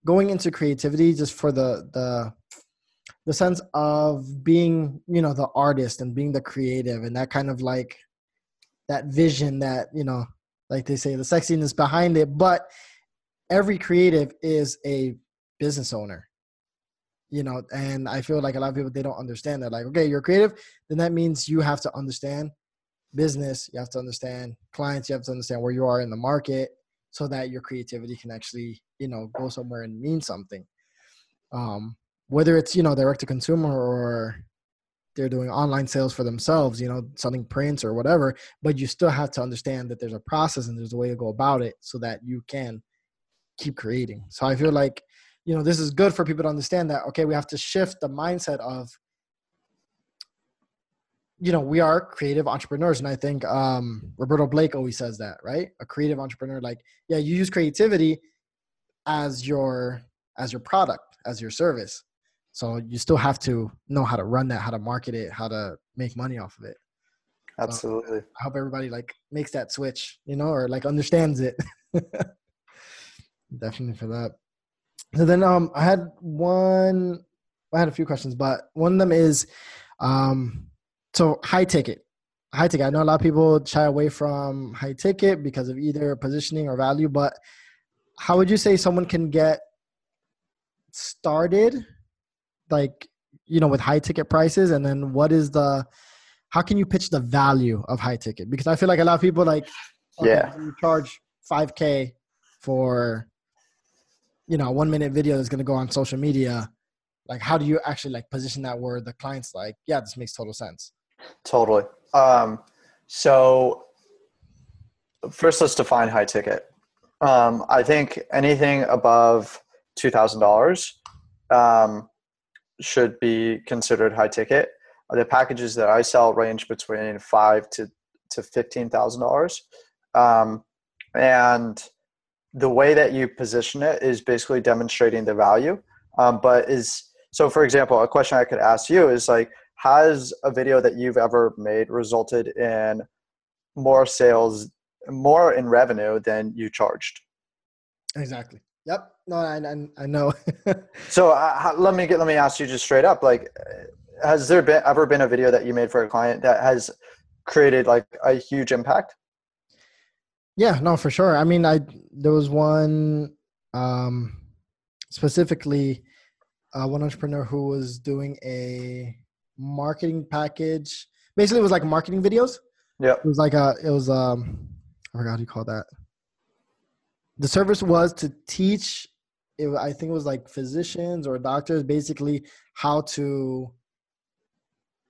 going into creativity just for the the the sense of being you know the artist and being the creative and that kind of like that vision that you know like they say the sexiness behind it. But every creative is a business owner you know and i feel like a lot of people they don't understand that like okay you're creative then that means you have to understand business you have to understand clients you have to understand where you are in the market so that your creativity can actually you know go somewhere and mean something um, whether it's you know direct to consumer or they're doing online sales for themselves, you know, selling prints or whatever, but you still have to understand that there's a process and there's a way to go about it so that you can keep creating. So I feel like, you know, this is good for people to understand that, okay, we have to shift the mindset of, you know, we are creative entrepreneurs. And I think um, Roberto Blake always says that, right? A creative entrepreneur, like, yeah, you use creativity as your as your product, as your service. So you still have to know how to run that, how to market it, how to make money off of it.
Absolutely.
So I hope everybody like makes that switch, you know, or like understands it. Definitely for that. So then um I had one I had a few questions, but one of them is um so high ticket. High ticket. I know a lot of people shy away from high ticket because of either positioning or value, but how would you say someone can get started like you know with high ticket prices? And then what is the how can you pitch the value of high ticket? Because i feel like a lot of people like
yeah.
you charge 5k for you know a one minute video that's going to go on social media. Like how do you actually like position that where the client's like yeah this makes total sense
totally um so first let's define high ticket um i think anything above $2000 um should be considered high ticket. The packages that I sell range between five to to fifteen thousand um, dollars, and the way that you position it is basically demonstrating the value. Um, but is so, for example, a question I could ask you is like, has a video that you've ever made resulted in more sales, more in revenue than you charged?
Exactly. Yep. No, I I, I know.
so uh, let me get let me ask you just straight up. Like, has there been ever been a video that you made for a client that has created like a huge impact?
Yeah. No, for sure. I mean, I there was one um, specifically uh, one entrepreneur who was doing a marketing package. Basically, it was like marketing videos.
Yeah.
It was like a. It was um. I forgot how you call that the service was to teach it, i think it was like physicians or doctors basically how to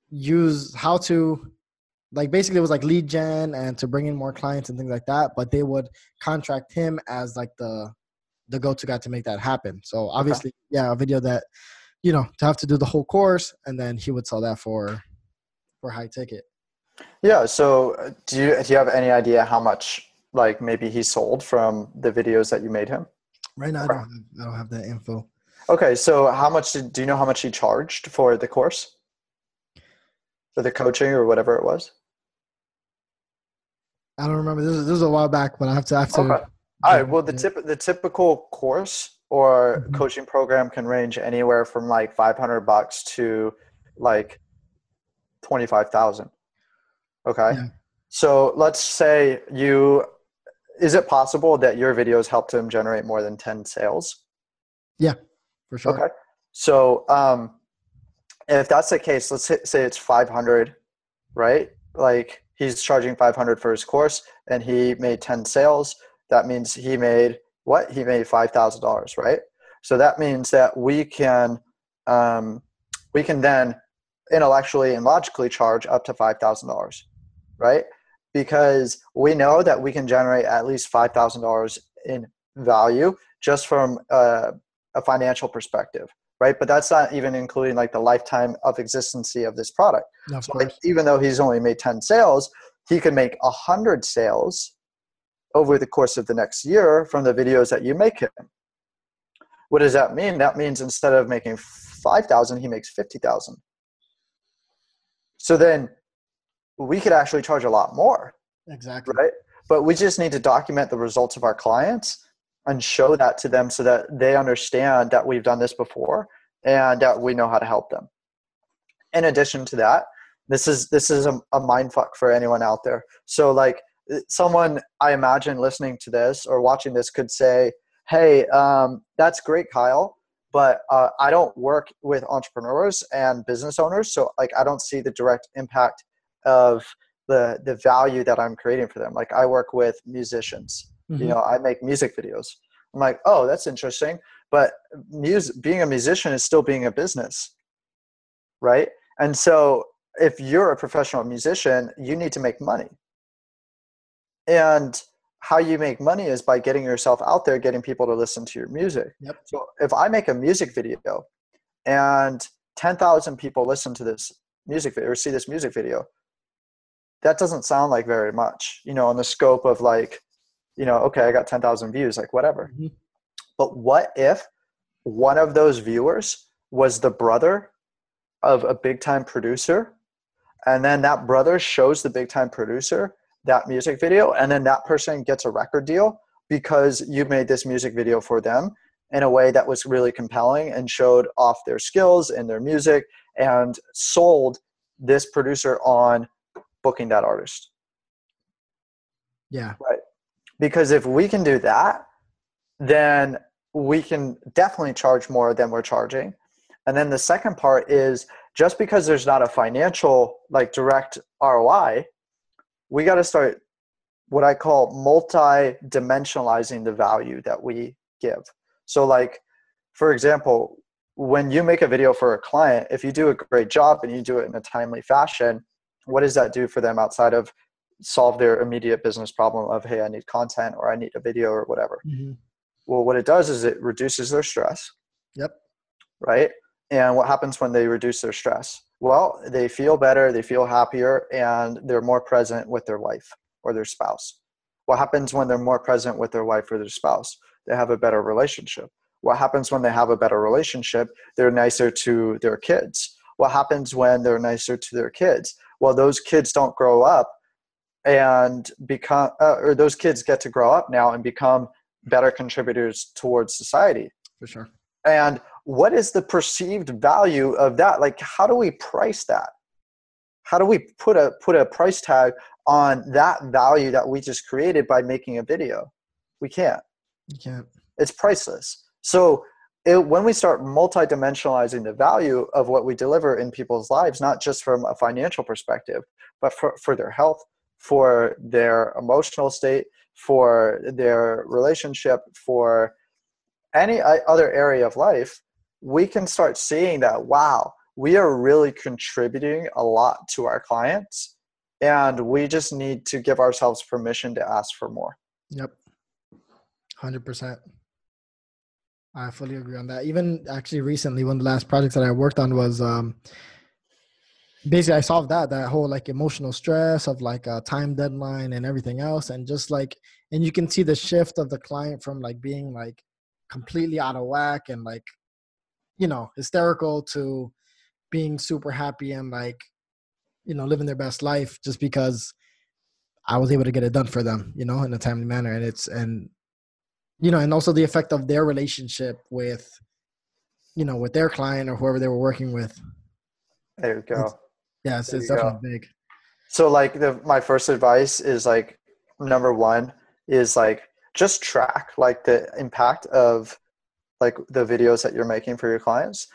use how to like basically it was like lead gen and to bring in more clients and things like that but they would contract him as like the the go-to guy to make that happen so obviously okay. yeah a video that you know to have to do the whole course and then he would sell that for for high ticket
yeah so uh, do you do you have any idea how much like maybe he sold from the videos that you made him?
Right now, I don't have, I don't have that info.
Okay, so how much did, do you know how much he charged for the course, for the coaching or whatever it was?
I don't remember. This is, this was a while back, but I have to. I have to
okay. All right. Well, the tip the typical course or mm-hmm. coaching program can range anywhere from like five hundred bucks to like twenty five thousand. Okay. Yeah. So let's say you is it possible that your videos helped him generate more than 10 sales?
Yeah, for sure.
Okay. So, um, if that's the case, let's say it's 500, right? Like he's charging 500 for his course and he made 10 sales. That means he made what? He made $5,000, right? So that means that we can, um, we can then intellectually and logically charge up to $5,000, right? because we know that we can generate at least $5,000 in value just from a, a, financial perspective, right? But that's not even including like the lifetime of existency of this product.
Of
so like, even though he's only made 10 sales, he can make 100 sales over the course of the next year from the videos that you make him. What does that mean? That means instead of making 5,000, he makes 50,000. So then we could actually charge a lot more.
Exactly.
Right. But we just need to document the results of our clients and show that to them so that they understand that we've done this before and that we know how to help them. In addition to that, this is this is a, a mind fuck for anyone out there. So like someone I imagine listening to this or watching this could say, "Hey, um, that's great, Kyle." but uh, I don't work with entrepreneurs and business owners, so like I don't see the direct impact of the the value that I'm creating for them. Like I work with musicians. Mm-hmm. You know, I make music videos. I'm like, oh, that's interesting. but music being a musician is still being a business right and so if you're a professional musician you need to make money and how you make money is by getting yourself out there getting people to listen to your music
Yep.
so if i make a music video and 10,000 people listen to this music video or see this music video that doesn't sound like very much you know in the scope of like you know okay i got 10,000 views like whatever
Mhm.
but what if one of those viewers was the brother of a big time producer and then that brother shows the big time producer that music video and then that person gets a record deal because you made this music video for them in a way that was really compelling and showed off their skills and their music and sold this producer on booking that artist
Yeah. Right.
because if we can do that then we can definitely charge more than we're charging and then the second part is just because there's not a financial like direct roi we got to start what i call multi-dimensionalizing the value that we give. So like for example when you make a video for a client if you do a great job and you do it in a timely fashion what does that do for them outside of solve their immediate business problem of hey i need content or i need a video or whatever?
Mhm.
well what it does is it reduces their stress.
Yep.
right? And what happens when they reduce their stress well they feel better they feel happier and they're more present with their wife or their spouse. What happens when they're more present with their wife or their spouse? They have a better relationship. What happens when they have a better relationship? They're nicer to their kids. What happens when they're nicer to their kids? Well those kids don't grow up and become uh, or those kids get to grow up now and become better contributors towards society.
For sure.
and what is the perceived value of that? Like how do we price that? How do we put a put a price tag on that value that we just created by making a video? We can't.
You can't.
it's priceless. So it, when we start multi-dimensionalizing the value of what we deliver in people's lives not just from a financial perspective but for, for their health for their emotional state for their relationship for any uh, other area of life we can start seeing that wow we are really contributing a lot to our clients and we just need to give ourselves permission to ask for more
Yep. Hundred percent. I fully agree on that. Even actually recently, one of the last projects that I worked on was um basically I solved that that whole like emotional stress of like a time deadline and everything else, and just like and you can see the shift of the client from like being like completely out of whack and like you know hysterical to being super happy and like you know living their best life just because I was able to get it done for them, you know, in a timely manner. And it's and you know, and also the effect of their relationship with, you know, with their client or whoever they were working with.
there you go
Yeah, it's,
There
it's
you go.
definitely big.
So like the my first advice is like number one is like just track like the impact of like the videos that you're making for your clients.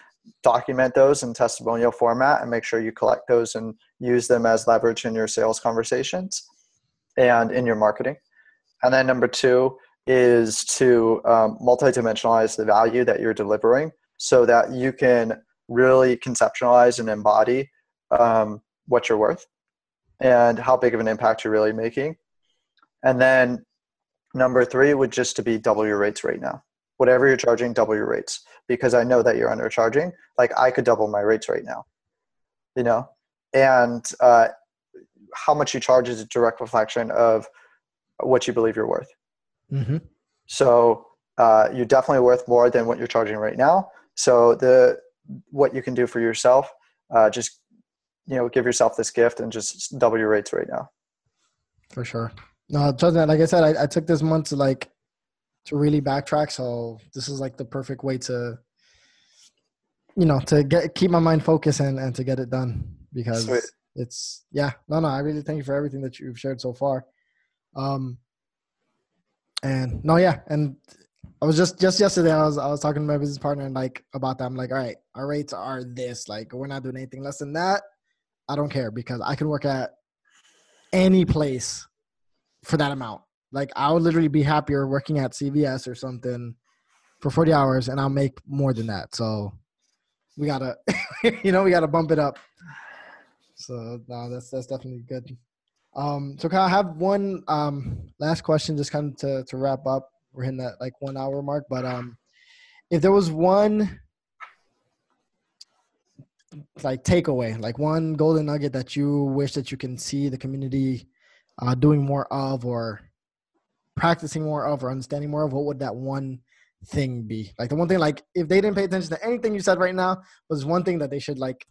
Document those in testimonial format and make sure you collect those and use them as leverage in your sales conversations and in your marketing. And then number two is to um, multi-dimensionalize the value that you're delivering so that you can really conceptualize and embody um, what you're worth and how big of an impact you're really making. And then number three would just to be double your rates right now. Whatever you're charging, double your rates because I know that you're undercharging. Like I could double my rates right now, you know, and uh, how much you charge is a direct reflection of what you believe you're worth.
hmm
So uh, you're definitely worth more than what you're charging right now. So the what you can do for yourself, uh, just you know, give yourself this gift and just double your rates right now.
For sure. No, trust me, like I said, I, I took this month to like to really backtrack. So this is like the perfect way to you know, to get keep my mind focused and, and to get it done because
Sweet.
it's yeah, no no, I really thank you for everything that you've shared so far. Um and no yeah, and I was just just yesterday I was I was talking to my business partner and like about that. I'm like, all right, our rates are this. Like we're not doing anything less than that. I don't care because I can work at any place for that amount. Like I would literally be happier working at CVS or something for 40 hours and I'll make more than that. So we gotta, you know, we gotta bump it up. So no, that's that's definitely good. Um, so can I have one um last question, just kind of to to wrap up? We're hitting that like one hour mark, but um, if there was one like takeaway, like one golden nugget that you wish that you can see the community uh, doing more of, or practicing more of, or understanding more of, what would that one thing be? Like the one thing, like if they didn't pay attention to anything you said right now, was one thing that they should like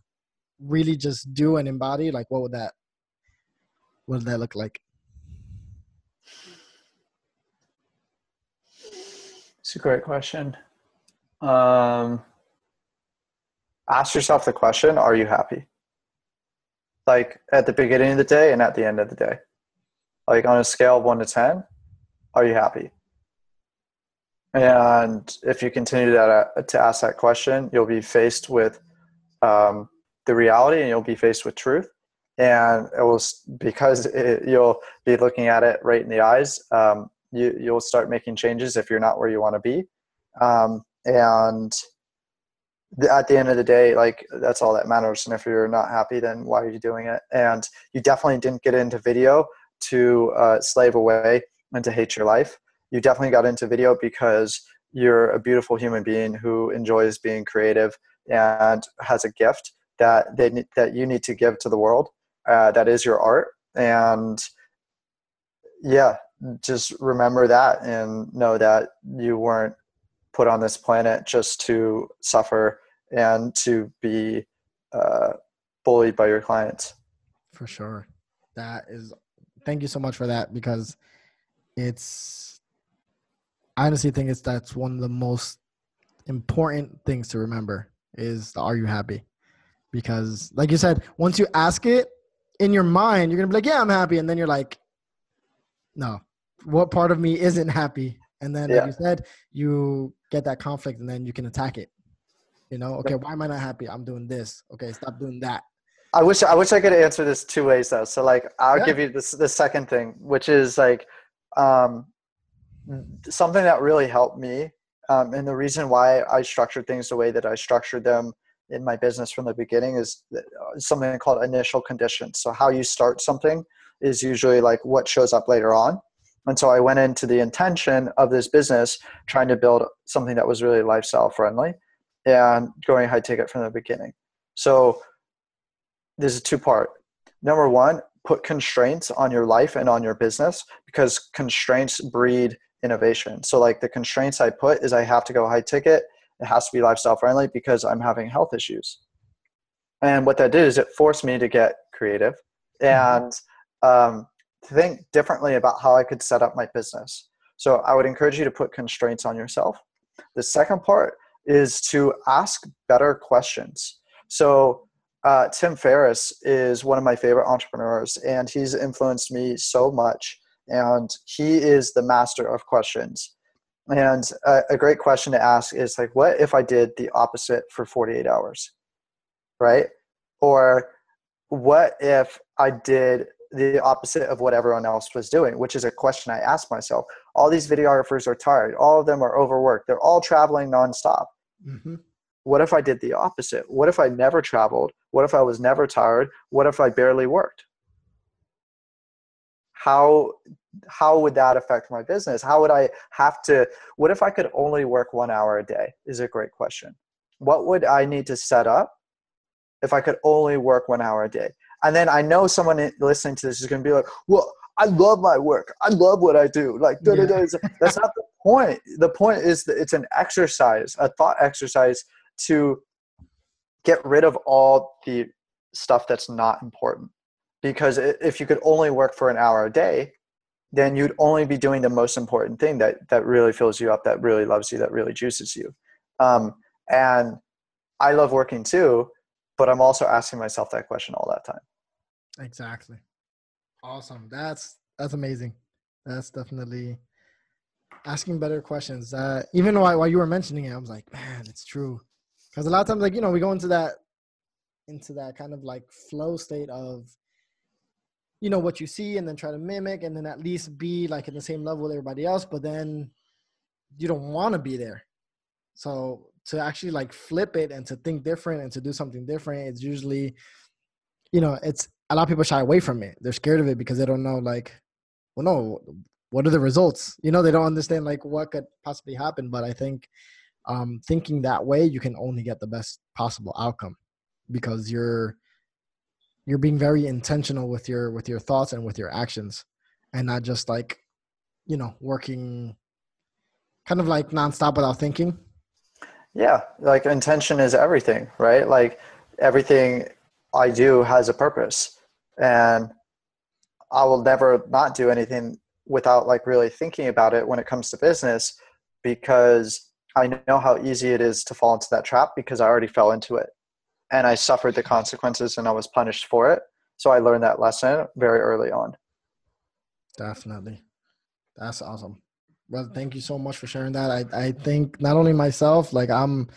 really just do and embody. Like what would that, what would that look like?
It's a great question. Um, ask yourself the question Are you happy? Like at the beginning of the day and at the end of the day. Like on a scale of one to 10, are you happy? And if you continue uh, to ask that question, you'll be faced with um, the reality and you'll be faced with truth. And it will, because it, you'll be looking at it right in the eyes, um, you, you'll start making changes if you're not where you want to be. Um, and at the end of the day, like that's all that matters. And if you're not happy, then why are you doing it? And you definitely didn't get into video to uh, slave away and to hate your life. You definitely got into video because you're a beautiful human being who enjoys being creative and has a gift that they that you need to give to the world. Uh, that is your art, and yeah, just remember that and know that you weren't put on this planet just to suffer and to be uh, bullied by your clients.
For sure. That is, thank you so much for that because it's, I honestly think it's that's one of the most important things to remember is the are you happy? Because, like you said, once you ask it in your mind, you're to be like, yeah, I'm happy. And then you're like, no, what part of me isn't happy? And then, yeah. like you said, you get that conflict and then you can attack it. You know, okay, why am I not happy? I'm doing this. Okay, stop doing that.
I wish I wish I could answer this two ways though. So like I'll yeah. give you this the second thing, which is like um, something that really helped me. Um, and the reason why I structured things the way that I structured them in my business from the beginning is uh, something called initial conditions. So how you start something is usually like what shows up later on. And so I went into the intention of this business trying to build something that was really lifestyle friendly and going high ticket from the beginning. So this is two part. Number one, put constraints on your life and on your business because constraints breed innovation. So like the constraints I put is I have to go high ticket. It has to be lifestyle friendly because I'm having health issues. And what that did is it forced me to get creative and um, think differently about how I could set up my business. So I would encourage you to put constraints on yourself. The second part is to ask better questions. So uh, Tim Ferriss is one of my favorite entrepreneurs, and he's influenced me so much. And he is the master of questions. And a, a great question to ask is like, what if I did the opposite for 48 hours? Right? Or what if I did the opposite of what everyone else was doing, which is a question I ask myself. All these videographers are tired. All of them are overworked. They're all traveling nonstop. Mm-hmm. What if I did the opposite? What if I never traveled? What if I was never tired? What if I barely worked? How how would that affect my business? How would I have to what if I could only work 1 hour a day? Is a great question. What would I need to set up if I could only work 1 hour a day? And then I know someone listening to this is going to be like, well, I love my work. I love what I do. Like, yeah. that's not the point. The point is that it's an exercise, a thought exercise to get rid of all the stuff that's not important. Because if you could only work for an hour a day, then you'd only be doing the most important thing that that really fills you up, that really loves you, that really juices you. Um, and I love working too, but I'm also asking myself that question all that time.
Exactly. Awesome. That's that's amazing. That's definitely asking better questions. Uh, even while, while you were mentioning it, I was like, man, it's true. Because a lot of times, like you know, we go into that into that kind of like flow state of you know what you see and then try to mimic and then at least be like in the same level with everybody else but then you don't want to be there So to actually like flip it and to think different and to do something different, it's usually, you know, it's a lot of people shy away from it. They're scared of it because they don't know like, well, no, what are the results? You know, they don't understand like what could possibly happen. But I think um, thinking that way, you can only get the best possible outcome because you're you're being very intentional with your with your thoughts and with your actions, and not just like, you know, working kind of like nonstop without thinking.
Yeah, like intention is everything, right? Like everything I do has a purpose, and I will never not do anything without like really thinking about it when it comes to business because I know how easy it is to fall into that trap because I already fell into it and I suffered the consequences and I was punished for it. So I learned that lesson very early on.
Definitely. That's awesome. Well, thank you so much for sharing that. I, I think not only myself, like I'm,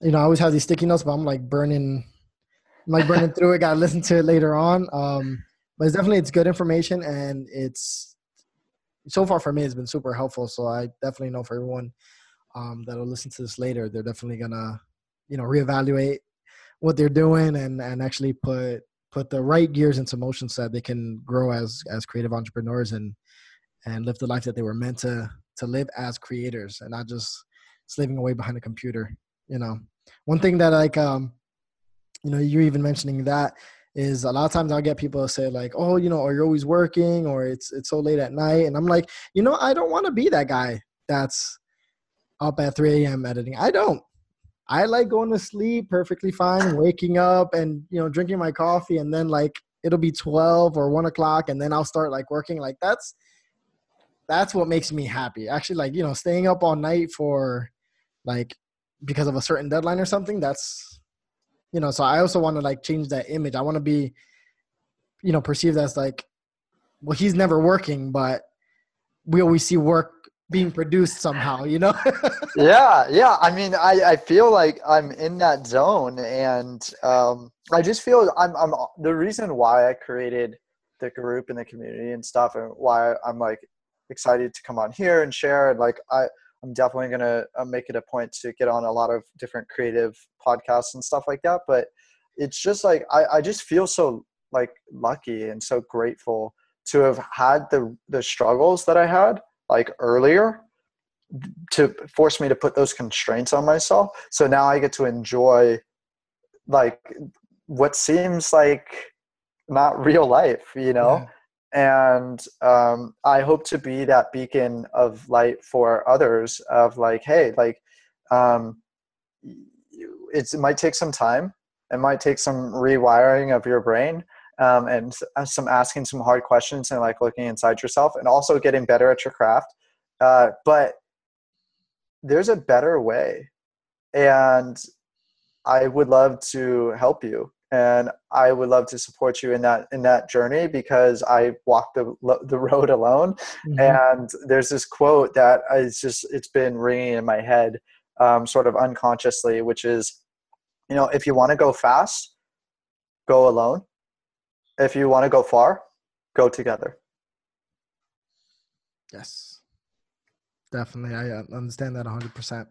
you know, I always have these sticky notes, but I'm like burning, I'm like burning through it. Got to listen to it later on. Um, but it's definitely, it's good information and it's, so far for me, it's been super helpful. So I definitely know for everyone um, that'll listen to this later, they're definitely gonna, you know, reevaluate what they're doing and and actually put put the right gears into motion so that they can grow as as creative entrepreneurs and and live the life that they were meant to to live as creators and not just slaving away behind a computer you know one thing that like um you know you're even mentioning that is a lot of times I'll get people to say like, oh, you know, or you're always working or it's it's so late at night. And I'm like, you know, I don't want to be that guy that's up at 3 a.m. editing. I don't. I like going to sleep perfectly fine, waking up and you know drinking my coffee, and then like it'll be twelve or one o'clock, and then I'll start like working. Like that's that's what makes me happy. Actually, like you know, staying up all night for like because of a certain deadline or something. That's you know. So I also want to like change that image. I want to be you know perceived as like well he's never working, but we always see work being produced somehow, you know?
yeah, yeah. I mean, I, I feel like I'm in that zone, and um, I just feel I'm I'm the reason why I created the group and the community and stuff, and why I'm like excited to come on here and share. And like I, I'm definitely gonna uh, make it a point to get on a lot of different creative podcasts and stuff like that. But it's just like I, I just feel so like lucky and so grateful to have had the the struggles that I had like earlier to force me to put those constraints on myself. So now i get to enjoy like what seems like not real life you know? Yeah. and um, i hope to be that beacon of light for others of like hey like um, it might take some time. It might take some rewiring of your brain um, and uh, some asking some hard questions and like looking inside yourself and also getting better at your craft uh, but there's a better way. And i would love to help you and i would love to support you in that in that journey because i walked the, the road alone. Mm-hmm. and there's this quote that is just it's been ringing in my head um, sort of unconsciously which is you know if you want to go fast go alone if you want to go far, go together.
Yes, definitely. I uh, understand that 100%.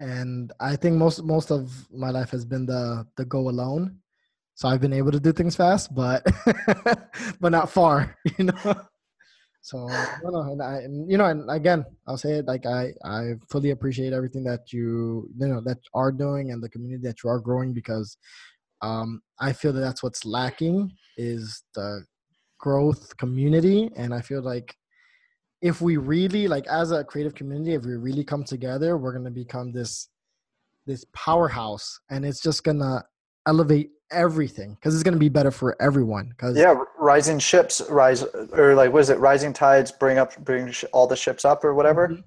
And I think most most of my life has been the the go alone. So I've been able to do things fast, but but not far, you know. So you know, and I, and, you know, and again, I'll say it like I I fully appreciate everything that you you know that are doing and the community that you are growing because um, I feel that that's what's lacking is the growth community, and I feel like if we really like as a creative community, if we really come together, we're gonna become this this powerhouse, and it's just gonna elevate everything because it's going to be better for everyone because
yeah rising ships rise or like what is it rising tides bring up bring all the ships up or whatever mm-hmm.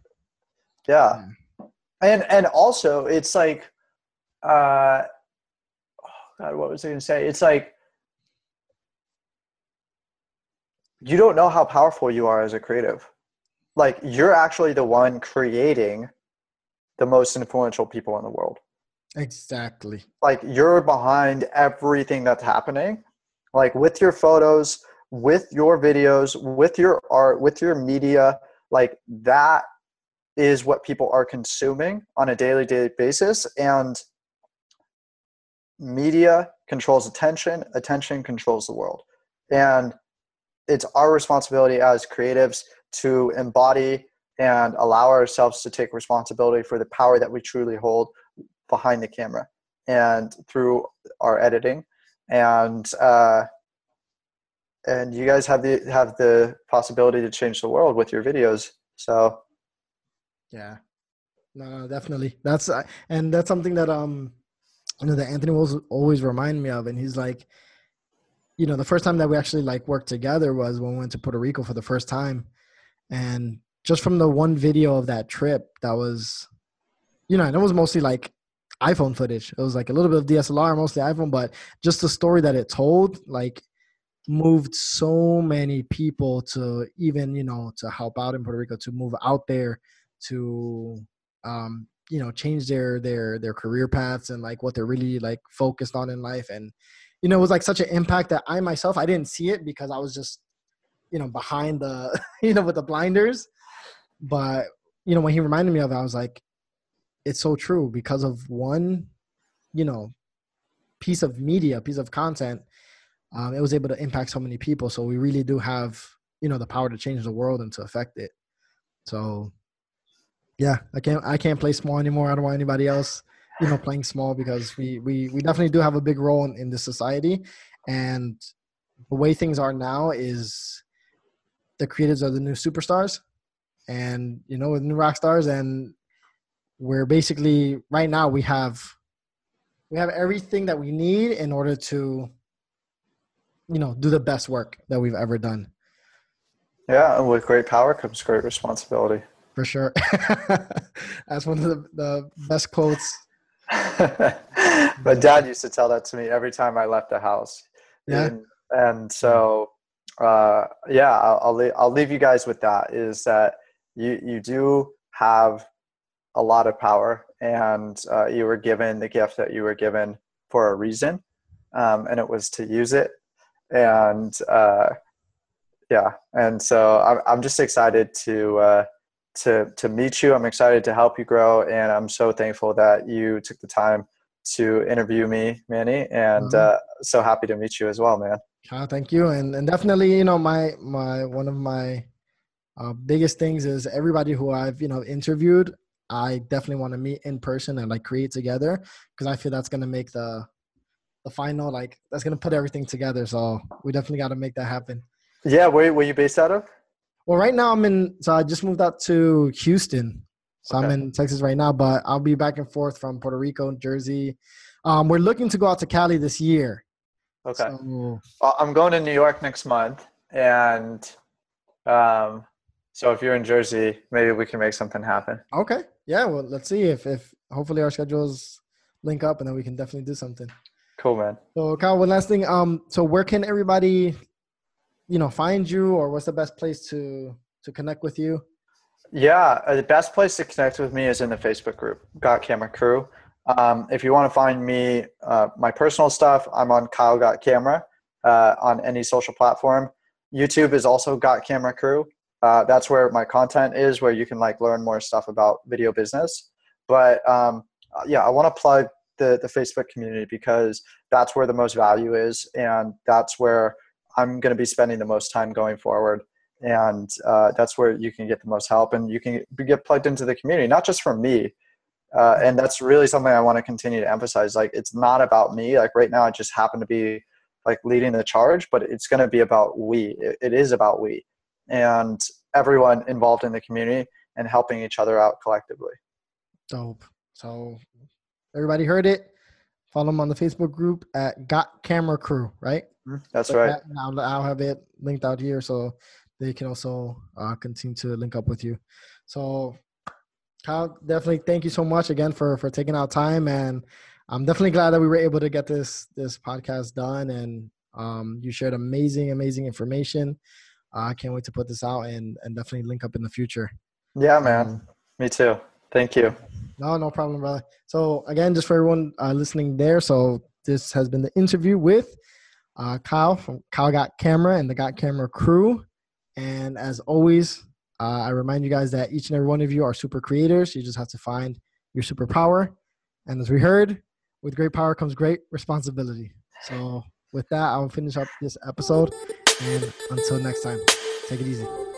yeah. yeah and and also it's like uh God, what was I going to say? It's like you don't know how powerful you are as a creative. Like you're actually the one creating the most influential people in the world.
Exactly.
Like you're behind everything that's happening. Like with your photos, with your videos, with your art, with your media, like that is what people are consuming on a daily daily basis and media controls attention attention controls the world. And it's our responsibility as creatives to embody and allow ourselves to take responsibility for the power that we truly hold behind the camera and through our editing. And uh, and you guys have the have the possibility to change the world with your videos. So.
Yeah. No definitely. That's uh, and that's something that um you know that anthony was always remind me of and he's like you know the first time that we actually like worked together was when we went to puerto rico for the first time. And just from the one video of that trip that was you know and it was mostly like iphone footage. It was like a little bit of dslr mostly iphone but just the story that it told like moved so many people to even you know to help out in Puerto Rico to move out there to um you know change their their their career paths and like what they're really like focused on in life and you know it was like such an impact that I myself I didn't see it because I was just you know behind the you know with the blinders but you know when he reminded me of it I was like it's so true because of one you know piece of media piece of content um, it was able to impact so many people. So we really do have, you know, the power to change the world and to affect it. So, yeah, I can't I can't play small anymore. I don't want anybody else, you know, playing small because we we we definitely do have a big role in, in this society, and the way things are now is the creatives are the new superstars, and you know, with new rock stars, and we're basically right now we have we have everything that we need in order to you know do the best work that we've ever done.
Yeah and with great power comes great responsibility
for sure. That's one of the, the best quotes.
My dad used to tell that to me every time i left the house.
Yeah.
And, and so uh, yeah I'll, I'll, leave, I'll leave you guys with that is that you you do have a lot of power and uh, you were given the gift that you were given for a reason um, and it was to use it. And uh, yeah, and so I'm I'm just excited to uh, to to meet you. I'm excited to help you grow, and I'm so thankful that you took the time to interview me, Manny, and mm-hmm. uh, so happy to meet you as well, man.
Thank you, and and definitely, you know, my my one of my uh, biggest things is everybody who I've you know interviewed. I definitely want to meet in person and like create together because I feel that's gonna make the the final like that's gonna put everything together. So we definitely got to make that happen.
Yeah, where were you based out of?
Well, right now I'm in. So I just moved out to Houston. So okay. I'm in Texas right now, but I'll be back and forth from Puerto Rico, Jersey. Um, we're looking to go out to Cali this year.
Okay. So, well, I'm going to New York next month, and um, so if you're in Jersey, maybe we can make something happen.
Okay. Yeah. Well, let's see if if hopefully our schedules link up, and then we can definitely do something.
Cool, man.
So, Kyle, one last thing. Um, so where can everybody, you know, find you, or what's the best place to to connect with you?
Yeah, uh, the best place to connect with me is in the Facebook group, Got Camera Crew. Um, if you want to find me, uh, my personal stuff, I'm on Kyle Got Camera uh, on any social platform. YouTube is also Got Camera Crew. Uh, that's where my content is, where you can like learn more stuff about video business. But um, uh, yeah, I want to plug the the Facebook community because that's where the most value is, and that's where I'm going to be spending the most time going forward. And uh, that's where you can get the most help, and you can get plugged into the community, not just from me. Uh, and that's really something I want to continue to emphasize. Like, it's not about me. Like right now, I just happen to be like leading the charge, but it's going to be about we. it, it is about we, and everyone involved in the community and helping each other out collectively.
Dope. So Everybody heard it. Follow them on the Facebook group at Got Camera Crew, right?
Mm-hmm. That's so right.
That, I'll, I'll have it linked out here so they can also uh, continue to link up with you. So, Kyle, definitely thank you so much again for for taking out time, and I'm definitely glad that we were able to get this this podcast done, and um, you shared amazing, amazing information. Uh, I can't wait to put this out and and definitely link up in the future.
Yeah, man. Um, Me too. Thank you.
No, no problem, brother. So again, just for everyone uh, listening there, so this has been the interview with uh, Kyle from Kyle Got Camera and the Got Camera crew. And as always, Uh, I remind you guys that each and every one of you are super creators. You just have to find your superpower. And as we heard, with great power comes great responsibility. So with that, I'll finish up this episode. And until next time, take it easy.